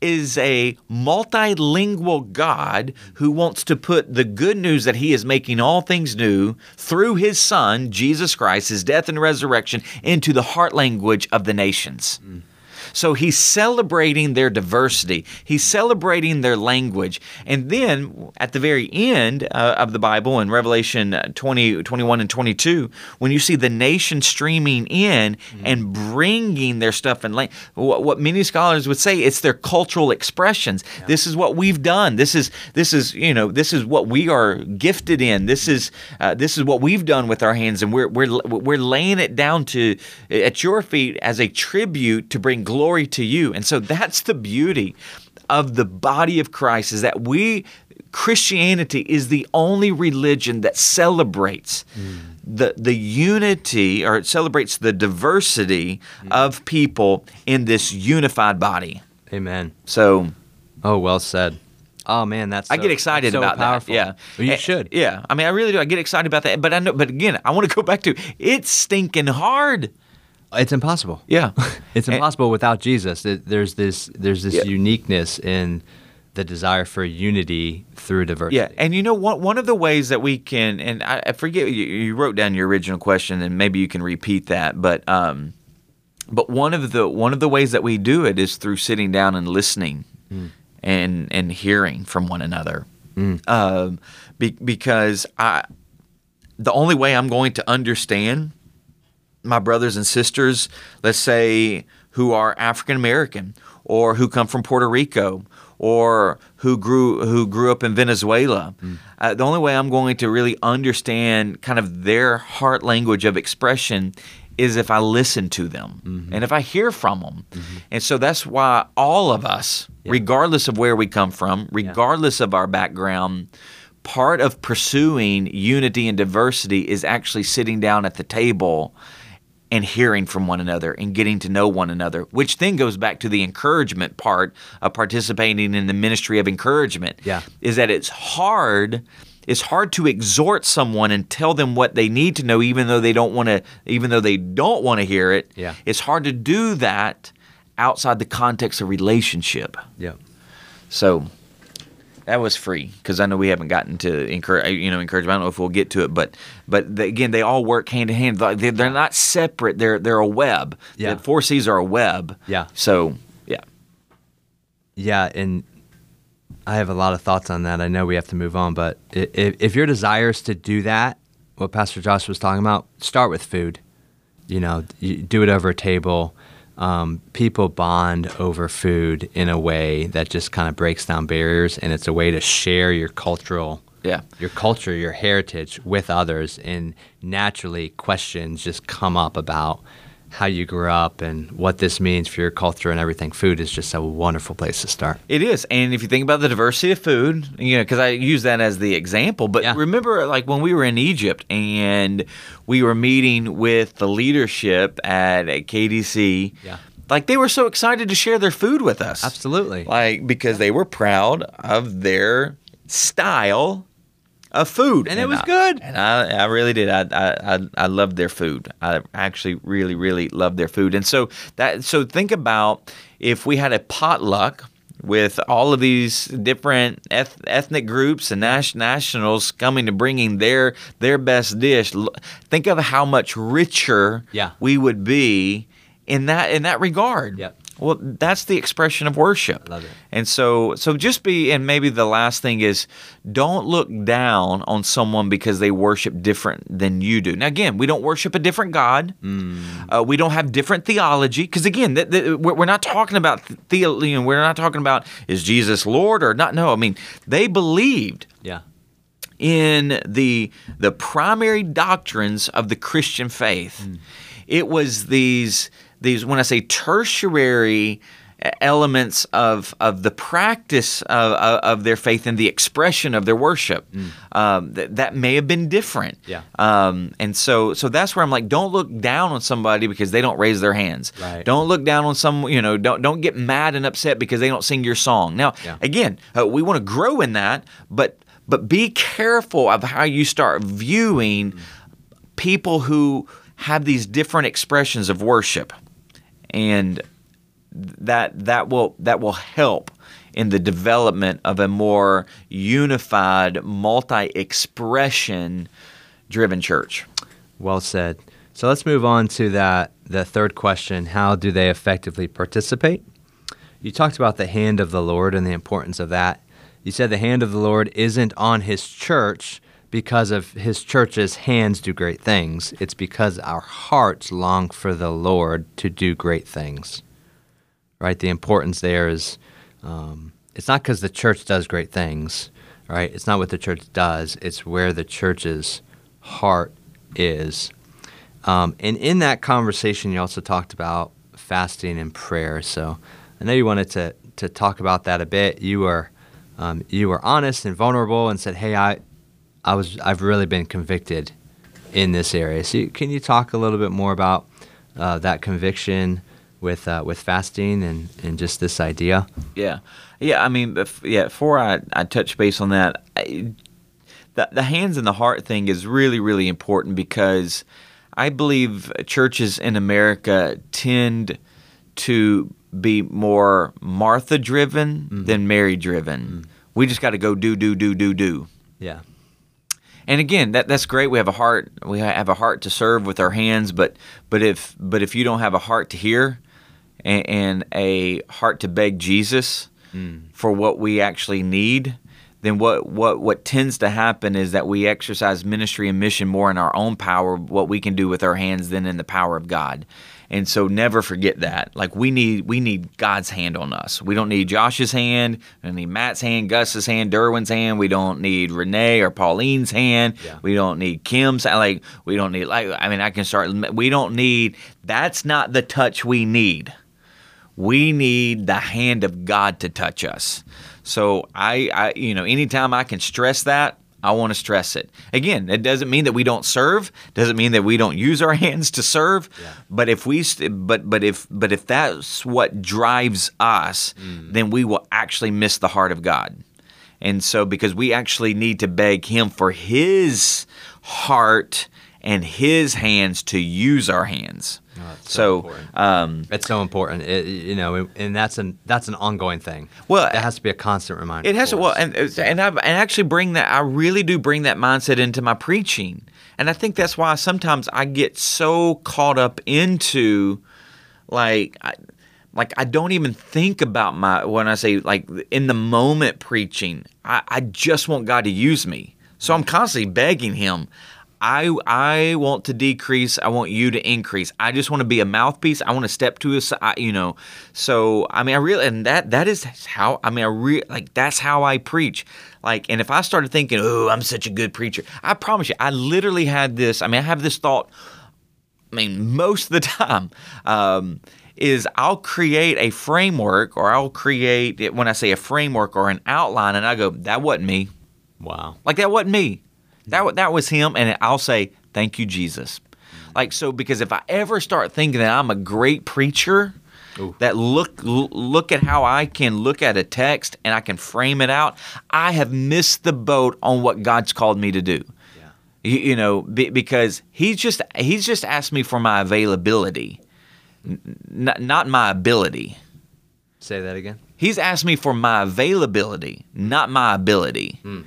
is a multilingual God who wants to put the good news that He is making all things new through His Son, Jesus Christ, His death and resurrection, into the heart language of the nations. So he's celebrating their diversity. He's celebrating their language. And then at the very end uh, of the Bible in Revelation 20, 21 and 22, when you see the nation streaming in and bringing their stuff and lang- what, what many scholars would say, it's their cultural expressions. This is what we've done. This is this is you know this is what we are gifted in. This is uh, this is what we've done with our hands, and we're we're we're laying it down to at your feet as a tribute to bring glory to you. And so that's the beauty of the body of Christ is that we Christianity is the only religion that celebrates the the unity or it celebrates the diversity of people in this unified body. Amen. So Oh, well said. Oh man, that's I get excited so about powerful. that. Yeah, Well, you Eh, should. Yeah, I mean, I really do. I get excited about that. But I know. But again, I want to go back to it's stinking hard. It's impossible. Yeah, It's And- impossible without Jesus. There's this there's this Yeah. uniqueness in the desire for unity through diversity. Yeah, and you know what? One of the ways that we can, and I, I forget you, you wrote down your original question, and maybe you can repeat that. But um, but one of the one of the ways that we do it is through sitting down and listening, and and hearing from one another. Um, be, because I, the only way I'm going to understand my brothers and sisters, let's say, who are African American or who come from Puerto Rico or who grew who grew up in Venezuela. Mm. Uh, the only way I'm going to really understand kind of their heart language of expression is if I listen to them mm-hmm. and if I hear from them. Mm-hmm. And so that's why all of us, regardless of where we come from, regardless of our background, part of pursuing unity and diversity is actually sitting down at the table and hearing from one another and getting to know one another, which then goes back to the encouragement part of participating in the ministry of encouragement. Yeah. Is that it's hard it's hard to exhort someone and tell them what they need to know even though they don't want to even though they don't want to hear it. Yeah. It's hard to do that outside the context of relationship. Yeah. So that was free because I know we haven't gotten to encourage, uh, you know, encouragement. I don't know if we'll get to it, but but the, again, they all work hand in hand. Like, They're, they're not separate. They're they're a web. Yeah. The four C's are a web. Yeah. So yeah. Yeah, and I have a lot of thoughts on that. I know we have to move on, but if, if your desire is to do that, what Pastor Josh was talking about, start with food. You know, do it over a table. Um, people bond over food in a way that just kind of breaks down barriers, and it's a way to share your cultural, Yeah. your culture, your heritage with others. And naturally, questions just come up about how you grew up and what this means for your culture and everything. Food is just a wonderful place to start. It is, and if you think about the diversity of food, you know, because I use that as the example. But Yeah. remember, like when we were in Egypt and we were meeting with the leadership at, at KDC, Yeah. like they were so excited to share their food with us. Absolutely. like because they were proud of their style of food, And it was good. And I, I really did. I, I, I, I loved their food. I actually really, really loved their food. And so that, so think about if we had a potluck with all of these different eth- ethnic groups and nas- nationals coming to bringing their their best dish. Think of how much richer Yeah. we would be in that in that regard. Yep. Well, that's the expression of worship. Love it. And so, so just be, and maybe the last thing is, don't look down on someone because they worship different than you do. Now, again, we don't worship a different God. Uh, we don't have different theology because, again, th- th- we're we're not talking about the, you know, we're not talking about is Jesus Lord or not. No, I mean they believed Yeah. in the the primary doctrines of the Christian faith. It was these these when I say tertiary elements of of the practice of, of, of their faith and the expression of their worship um, that, that may have been different Yeah. um, and so so that's where I'm like don't look down on somebody because they don't raise their hands Right. don't look down on some you know don't don't get mad and upset because they don't sing your song now Yeah. again uh, we want to grow in that but but be careful of how you start viewing people who have these different expressions of worship and that that will that will help in the development of a more unified multi-expression driven church Well said. So let's move on to that the third question, how do they effectively participate? You talked about the hand of the Lord and the importance of that. You said the hand of the Lord isn't on his church because of his church's hands do great things. It's because our hearts long for the Lord to do great things. Right? The importance there is um, it's not because the church does great things, right? It's not what the church does, it's where the church's heart is. Um, and in that conversation, you also talked about fasting and prayer. So I know you wanted to, to talk about that a bit. You were um, you were honest and vulnerable and said, "Hey, I I was I've really been convicted in this area." So can you talk a little bit more about uh, that conviction with uh, with fasting and, and just this idea? Yeah, yeah. I mean, yeah. Before I, I touch base on that, I, the the hands and the heart thing is really really important because I believe churches in America tend to be more Martha driven than Mary driven. We just got to go do do do do do. Yeah. And again, that that's great. We have a heart. We have a heart to serve with our hands, but but if but if you don't have a heart to hear, and, and a heart to beg Jesus mm. for what we actually need, then what what what tends to happen is that we exercise ministry and mission more in our own power, what we can do with our hands, than in the power of God. And so never forget that. Like we need we need God's hand on us. We don't need Josh's hand, we don't need Matt's hand, Gus's hand, Derwin's hand. We don't need Renee or Pauline's hand. Yeah. We don't need Kim's uh, like we don't need like I mean I can start we don't need that's not the touch we need. We need the hand of God to touch us. So I, I you know, anytime I can stress that, I want to stress it. Again, it doesn't mean that we don't serve. Doesn't mean that we don't use our hands to serve. But if we, but but if but if that's what drives us, mm. then we will actually miss the heart of God. And so, because we actually need to beg Him for His heart and His hands to use our hands. That's so so, important. um, It's so important, it, you know, and that's an that's an ongoing thing. Well, it has to be a constant reminder. It has to well, and and I and actually bring that. I really do bring that mindset into my preaching, and I think that's why sometimes I get so caught up into like I, like I don't even think about my when I say like in the moment preaching. I, I just want God to use me. So I'm constantly begging him. I I want to decrease. I want you to increase. I just want to be a mouthpiece. I want to step to a side, you know. So I mean, I really and that that is how I mean, I really like that's how I preach. Like, and if I started thinking, oh, I'm such a good preacher, I promise you, I literally had this. I mean, I have this thought. I mean, most of the time. Um, is I'll create a framework or I'll create when I say a framework or an outline and I go that wasn't me. Wow. Like that wasn't me. That that was him and I'll say thank you Jesus. Like so because if I ever start thinking that I'm a great preacher, Ooh. that look look at how I can look at a text and I can frame it out, I have missed the boat on what God's called me to do. Yeah. You, you know, be, because he's just he's just asked me for my availability, n- not my ability. Say that again. He's asked me for my availability, not my ability. Hmm.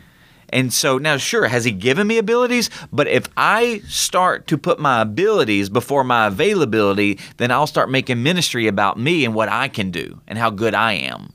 And so now, sure, has he given me abilities? But if I start to put my abilities before my availability, then I'll start making ministry about me and what I can do and how good I am.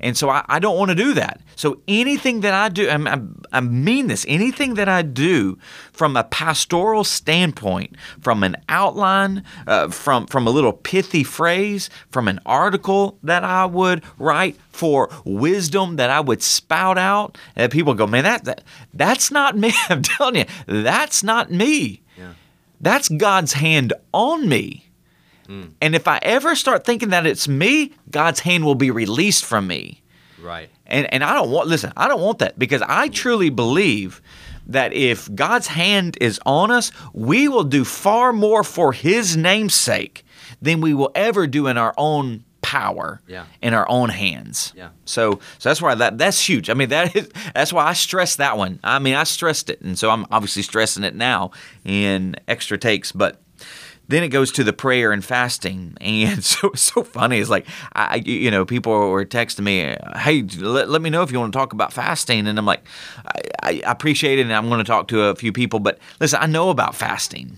And so I, I don't want to do that. So anything that I do, I'm, mean this, anything that I do from a pastoral standpoint, from an outline, uh, from, from a little pithy phrase, from an article that I would write for wisdom that I would spout out, and people go, man, that, that that's not me. I'm telling you, that's not me. Yeah. That's God's hand on me. And if I ever start thinking that it's me, God's hand will be released from me. Right. And and I don't want listen, I don't want that because I truly believe that if God's hand is on us, we will do far more for his name's sake than we will ever do in our own power Yeah. in our own hands. Yeah. So so that's why that that's huge. I mean that is that's why I stressed that one. I mean I stressed it and so I'm obviously stressing it now in extra takes, but then it goes to the prayer and fasting, and so it's so funny. It's like I, you know, people were texting me, "Hey, let, let me know if you want to talk about fasting," and I'm like, I, I appreciate it, and I'm going to talk to a few people, but listen, I know about fasting.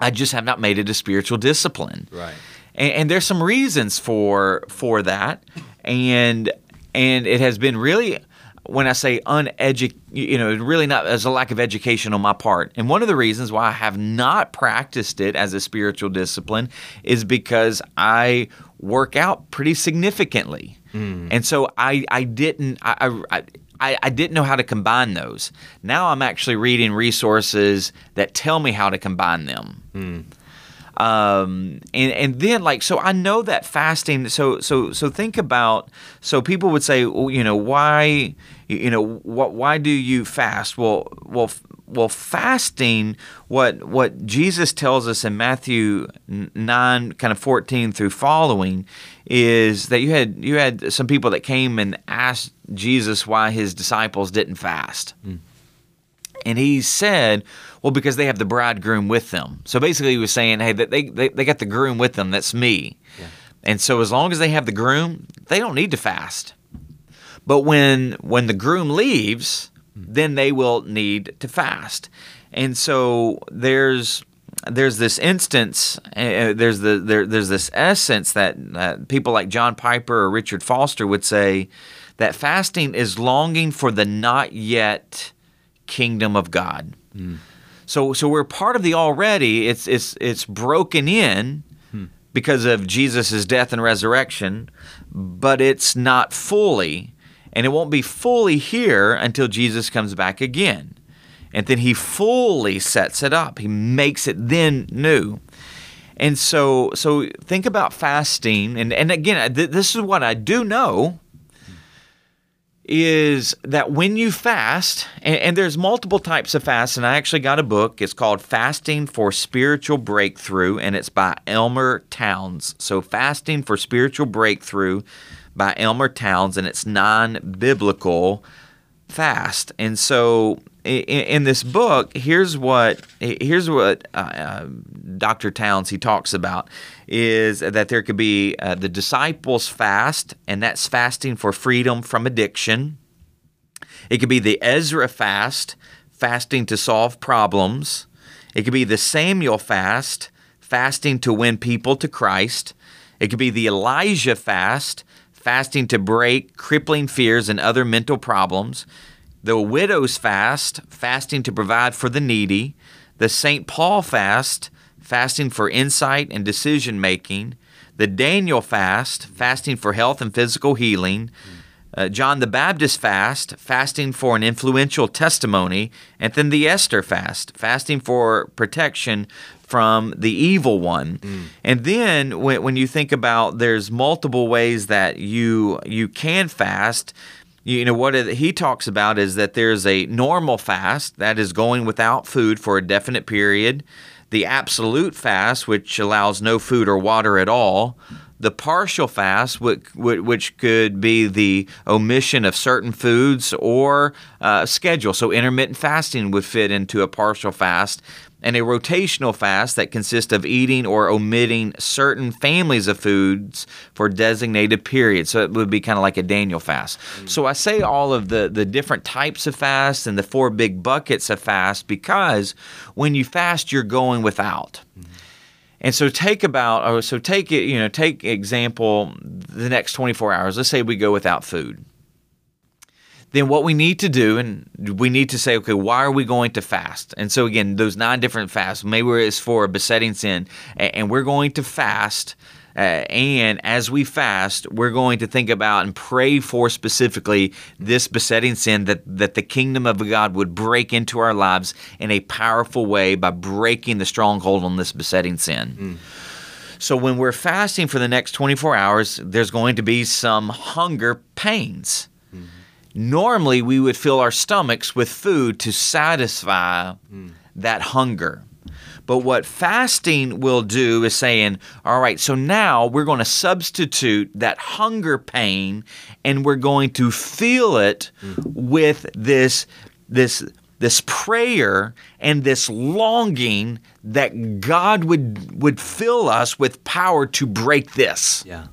I just have not made it a spiritual discipline, Right. and, and there's some reasons for for that, and and it has been really when I say uneducated, you know, really not as a lack of education on my part. And one of the reasons why I have not practiced it as a spiritual discipline is because I work out pretty significantly, hmm. and so I I didn't I. I I, I didn't know how to combine those. Now I'm actually reading resources that tell me how to combine them hmm. Um, and and then like so I know that fasting. So so so think about. So people would say, well, you know, why, you know, what why do you fast? Well, well, well, fasting. What what Jesus tells us in Matthew nine, kind of fourteen through following, is that you had you had some people that came and asked Jesus why his disciples didn't fast. And he said, well, because they have the bridegroom with them. So basically, he was saying, hey, they, they, they got the groom with them. That's me. And so as long as they have the groom, they don't need to fast. But when when the groom leaves, then they will need to fast. And so there's there's this instance, uh, there's the there, there's this essence that uh, people like John Piper or Richard Foster would say that fasting is longing for the not yet kingdom of God. So so we're part of the already. It's it's it's broken in because of Jesus' death and resurrection, but it's not fully, and it won't be fully here until Jesus comes back again. And then he fully sets it up. He makes it then new. And so so think about fasting and and again th- this is what I do know is that when you fast, and, and, there's multiple types of fast, and I actually got a book. It's called Fasting for Spiritual Breakthrough, and it's by Elmer Towns. So, Fasting for Spiritual Breakthrough by Elmer Towns, and it's non biblical fast. And so, in, in, this book, here's what here's what uh, uh, Dr. Towns he talks about is that there could be uh, the disciples fast, and that's fasting for freedom from addiction. It could be the Ezra fast, fasting to solve problems. It could be the Samuel fast, fasting to win people to Christ. It could be the Elijah fast, fasting to break crippling fears and other mental problems. The widow's fast, fasting to provide for the needy. The St. Paul fast, fasting for insight and decision making. The Daniel fast, fasting for health and physical healing. Uh, John the Baptist fast, fasting for an influential testimony, and then the Esther fast, fasting for protection from the evil one. And then when, when you think about there's multiple ways that you you can fast, you know what he talks about is that there's a normal fast that is going without food for a definite period, the absolute fast which allows no food or water at all, the partial fast, which, which could be the omission of certain foods or uh, schedule. So intermittent fasting would fit into a partial fast. And a rotational fast that consists of eating or omitting certain families of foods for designated periods. So it would be kind of like a Daniel fast. Mm. So I say all of the, the different types of fast and the four big buckets of fast because when you fast, you're going without. Mm. And so take about oh, so take it, you know, take example the next 24 hours. Let's say we go without food. Then what we need to do, and we need to say, okay, why are we going to fast? And so again, those nine different fasts, maybe it's for a besetting sin, and we're going to fast. Uh, and as we fast, we're going to think about and pray for specifically this besetting sin that, that the kingdom of God would break into our lives in a powerful way by breaking the stronghold on this besetting sin. So when we're fasting for the next 24 hours, there's going to be some hunger pains. Normally, we would fill our stomachs with food to satisfy hmm. that hunger. But what fasting will do is saying, all right, so now we're going to substitute that hunger pain and we're going to feel it hmm. with this this this prayer and this longing that God would would fill us with power to break this. Yeah.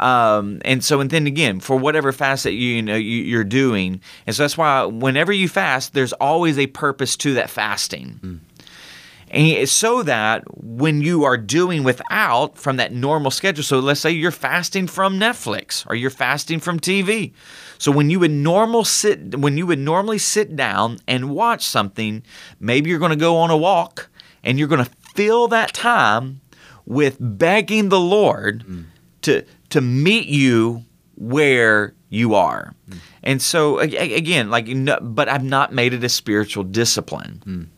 Um, and so, and then again, for whatever fast that you, you know you, you're doing, and so that's why whenever you fast, there's always a purpose to that fasting. And so that when you are doing without from that normal schedule, so let's say you're fasting from Netflix or you're fasting from TV. So when you would normal sit when you would normally sit down and watch something, maybe you're going to go on a walk and you're going to fill that time with begging the Lord to to meet you where you are. And so again, like no, but I've not made it a spiritual discipline.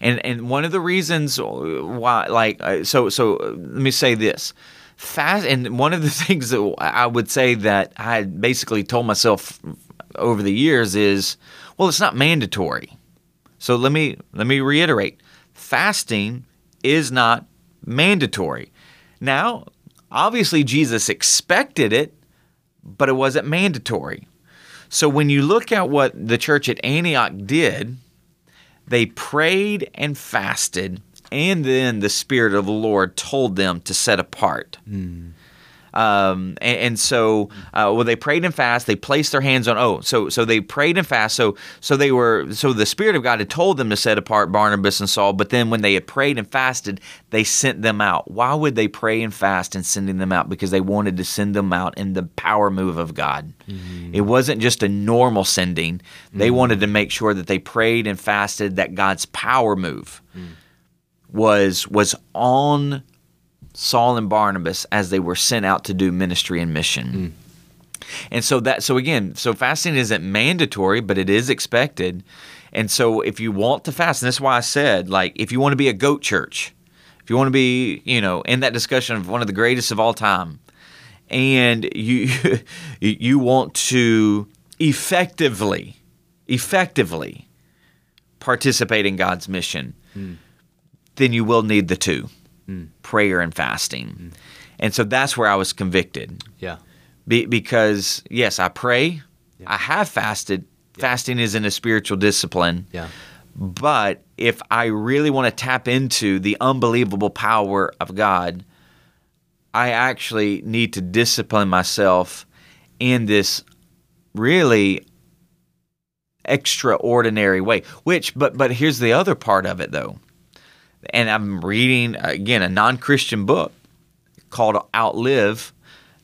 And and one of the reasons why like uh, so so uh, let me say this. Fast and one of the things that I would say that I basically told myself over the years is well it's not mandatory. So let me let me reiterate. Fasting is not mandatory. Now obviously Jesus expected it but it wasn't mandatory so when you look at what the church at Antioch did they prayed and fasted, and then the Spirit of the Lord told them to set apart. Hmm. Um, and, and so, uh, well, they prayed and fast. They placed their hands on. Oh, so so they prayed and fast. So so they were. So the Spirit of God had told them to set apart Barnabas and Saul. But then when they had prayed and fasted, they sent them out. Why would they pray and fast and sending them out? Because they wanted to send them out in the power move of God. It wasn't just a normal sending. They wanted to make sure that they prayed and fasted that God's power move was was on Saul and Barnabas as they were sent out to do ministry and mission. Hmm. And so that so again, so fasting isn't mandatory, but it is expected. And so if you want to fast, and that's why I said, like, if you want to be a goat church, if you want to be, you know, in that discussion of one of the greatest of all time, and you you want to effectively, effectively participate in God's mission, hmm. then you will need the two prayer and fasting. Mm. And so that's where I was convicted. Yeah. Be, because, yes, I pray, I have fasted. Fasting isn't a spiritual discipline. Yeah. But if I really want to tap into the unbelievable power of God, I actually need to discipline myself in this really extraordinary way. Which, but but here's the other part of it though, and I'm reading again a non-Christian book called Outlive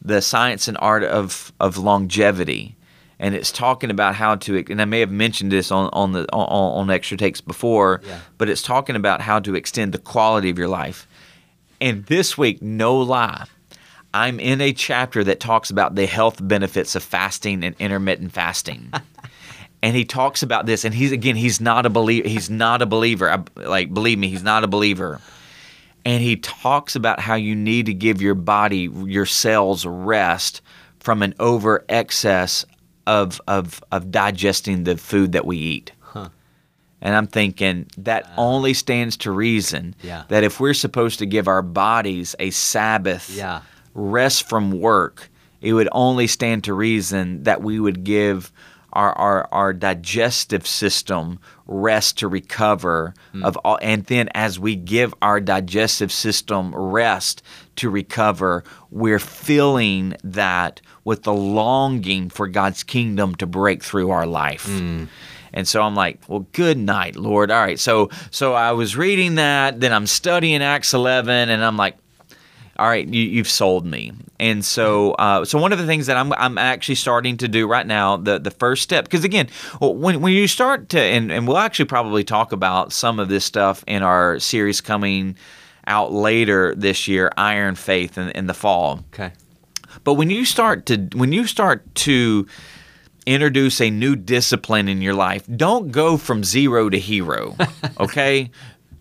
the Science and Art of, of Longevity. And it's talking about how to, and I may have mentioned this on, on the on, on extra takes before, Yeah. but it's talking about how to extend the quality of your life. And this week, no lie, I'm in a chapter that talks about the health benefits of fasting and intermittent fasting. and he talks about this and he's again he's not a believer he's not a believer. I, like believe me he's not a believer. And he talks about how you need to give your body your cells rest from an over excess of of of digesting the food that we eat. And I'm thinking that only stands to reason Yeah. that if we're supposed to give our bodies a Sabbath Yeah. rest from work, it would only stand to reason that we would give our, our, our digestive system rest to recover hmm. of all and then as we give our digestive system rest to recover we're filling that with the longing for God's kingdom to break through our life hmm. and so I'm like, well, good night, Lord. All right. So so I was reading that, then I'm studying Acts 11, and I'm like, all right, you, you've sold me. And so uh, so one of the things that I'm I'm actually starting to do right now, the the first step, because again, when when you start to, and, and we'll actually probably talk about some of this stuff in our series coming out later this year, Iron Faith in, in the fall. Okay. But when you start to when you start to introduce a new discipline in your life, don't go from zero to hero. Okay?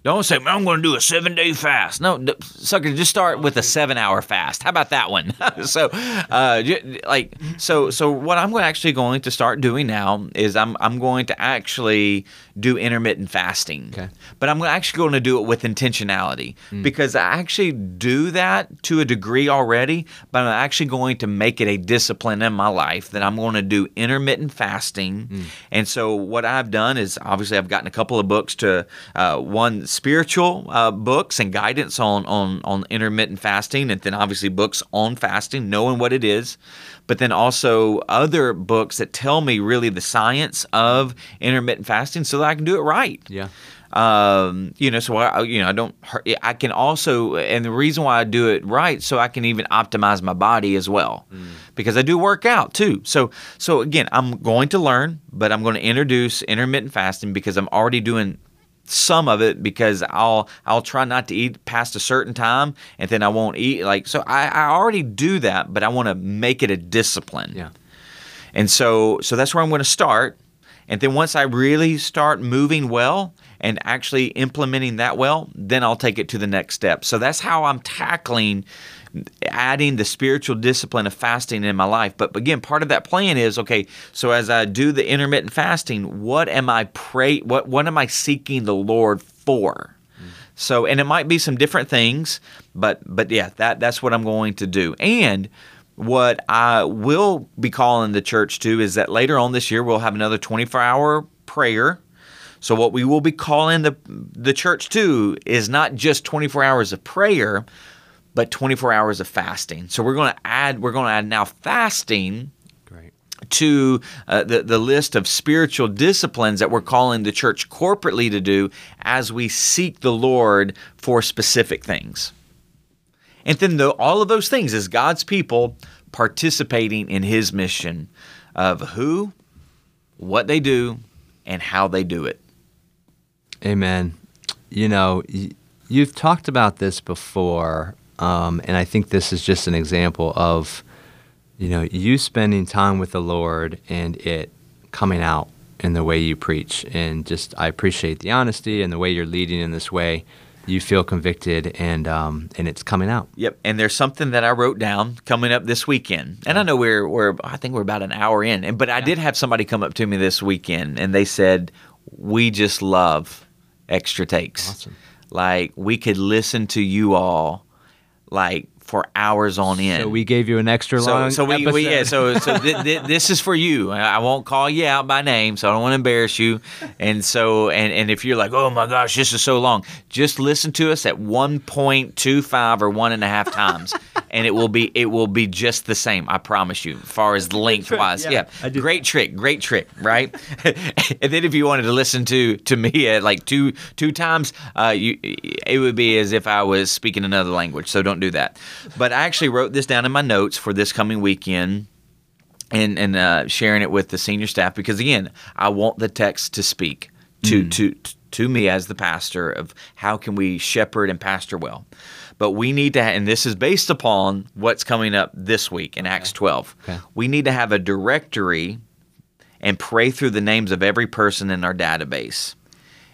Don't say, "Man, I'm going to do a seven day fast. No, d- sucker, just start with a seven hour fast. How about that one? so, uh, j- like, so, so what I'm actually going to start doing now is I'm, I'm going to actually do intermittent fasting. Okay. But I'm actually going to do it with intentionality because I actually do that to a degree already, but I'm actually going to make it a discipline in my life that I'm going to do intermittent fasting. And so what I've done is obviously I've gotten a couple of books to uh, one spiritual uh, books and guidance on, on on intermittent fasting, and then obviously books on fasting, knowing what it is but then also other books that tell me really the science of intermittent fasting so that I can do it right. Yeah. Um, you know, so I, you know, I don't, hurt- I can also, and the reason why I do it right, so I can even optimize my body as well, because I do work out too. So, so again, I'm going to learn, but I'm going to introduce intermittent fasting because I'm already doing some of it because I'll I'll try not to eat past a certain time and then I won't eat like so I, I already do that but I want to make it a discipline. Yeah. and so so that's where I'm going to start. And then once I really start moving well and actually implementing that well then I'll take it to the next step. So that's how I'm tackling adding the spiritual discipline of fasting in my life. But again part of that plan is okay so as I do the intermittent fasting what am I pray what what am I seeking the Lord for? So and it might be some different things but but yeah that that's what I'm going to do. And what I will be calling the church to is that later on this year we'll have another 24 hour prayer. So what we will be calling the the church to is not just 24 hours of prayer, but 24 hours of fasting. So we're going to add we're going to add now fasting to uh, the, the list of spiritual disciplines that we're calling the church corporately to do as we seek the Lord for specific things. And then the, all of those things is God's people participating in his mission of who, what they do, and how they do it. Amen. You know, you've talked about this before, um, and I think this is just an example of, you know, you spending time with the Lord and it coming out in the way you preach. And just, I appreciate the honesty and the way you're leading in this way. You feel convicted, and um, and it's coming out. Yep, and there's something that I wrote down coming up this weekend, and I know we're we're I think we're about an hour in, and but I did have somebody come up to me this weekend, and they said we just love extra takes. Awesome. Like we could listen to you all like for hours on end. So we gave you an extra So, long. so we, we yeah so so th- th- this is for you. I won't call you out by name, so I don't want to embarrass you. And so and and if you're like, oh my gosh, this is so long, just listen to us at one point two five or one and a half times, and it will be it will be just the same. I promise you. As far as lengthwise, yeah. yeah, did great trick, great trick, right? and then if you wanted to listen to to me at like two two times, uh, you it would be as if I was speaking another language. So don't do that. But I actually wrote this down in my notes for this coming weekend and and uh, sharing it with the senior staff because again, I want the text to speak to to to me as the pastor of how can we shepherd and pastor well. But we need to, and this is based upon what's coming up this week in Acts 12. Okay. We need to have a directory and pray through the names of every person in our database.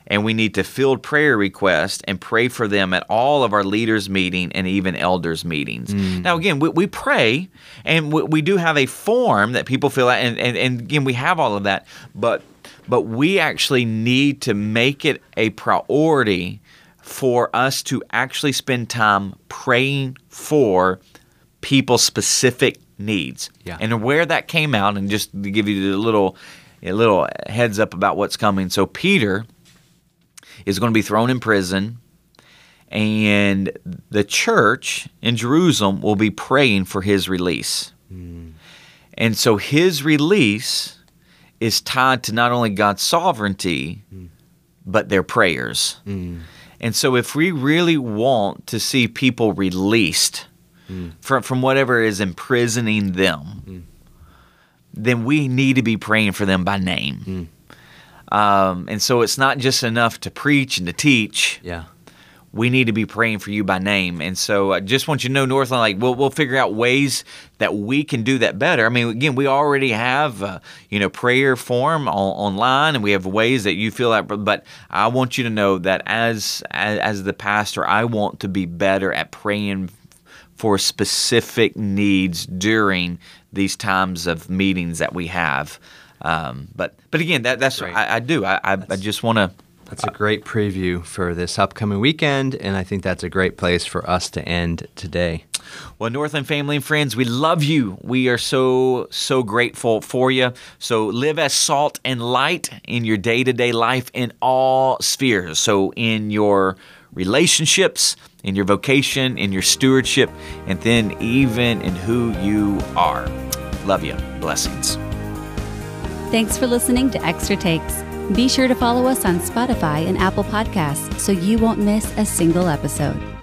And we need to field prayer requests and pray for them at all of our leaders' meeting and even elders' meetings. Mm. Now, again, we, we pray and we, we do have a form that people fill out, and, and, and again, we have all of that, but but we actually need to make it a priority for us to actually spend time praying for people's specific needs. Yeah. And where that came out, and just to give you a little a little heads up about what's coming. So Peter is going to be thrown in prison, and the church in Jerusalem will be praying for his release. Hmm. And so his release is tied to not only God's sovereignty, hmm. but their prayers. Hmm. And so if we really want to see people released from, from whatever is imprisoning them, then we need to be praying for them by name. Um, and so it's not just enough to preach and to teach Yeah. we need to be praying for you by name. And so I just want you to know, Northland, like we'll we'll figure out ways that we can do that better. I mean, again, we already have uh, you know prayer form on, online, and we have ways that you feel that. But, I want you to know that as, as as the pastor, I want to be better at praying for specific needs during these times of meetings that we have. Um, but but again, that that's. I, I do. I I, I just want to. That's a great preview for this upcoming weekend, and I think that's a great place for us to end today. Well, Northland family and friends, we love you. We are so, so grateful for you. So live as salt and light in your day to day life in all spheres. So, in your relationships, in your vocation, in your stewardship, and then even in who you are. Love you. Blessings. Thanks for listening to Extra Takes. Be sure to follow us on Spotify and Apple Podcasts so you won't miss a single episode.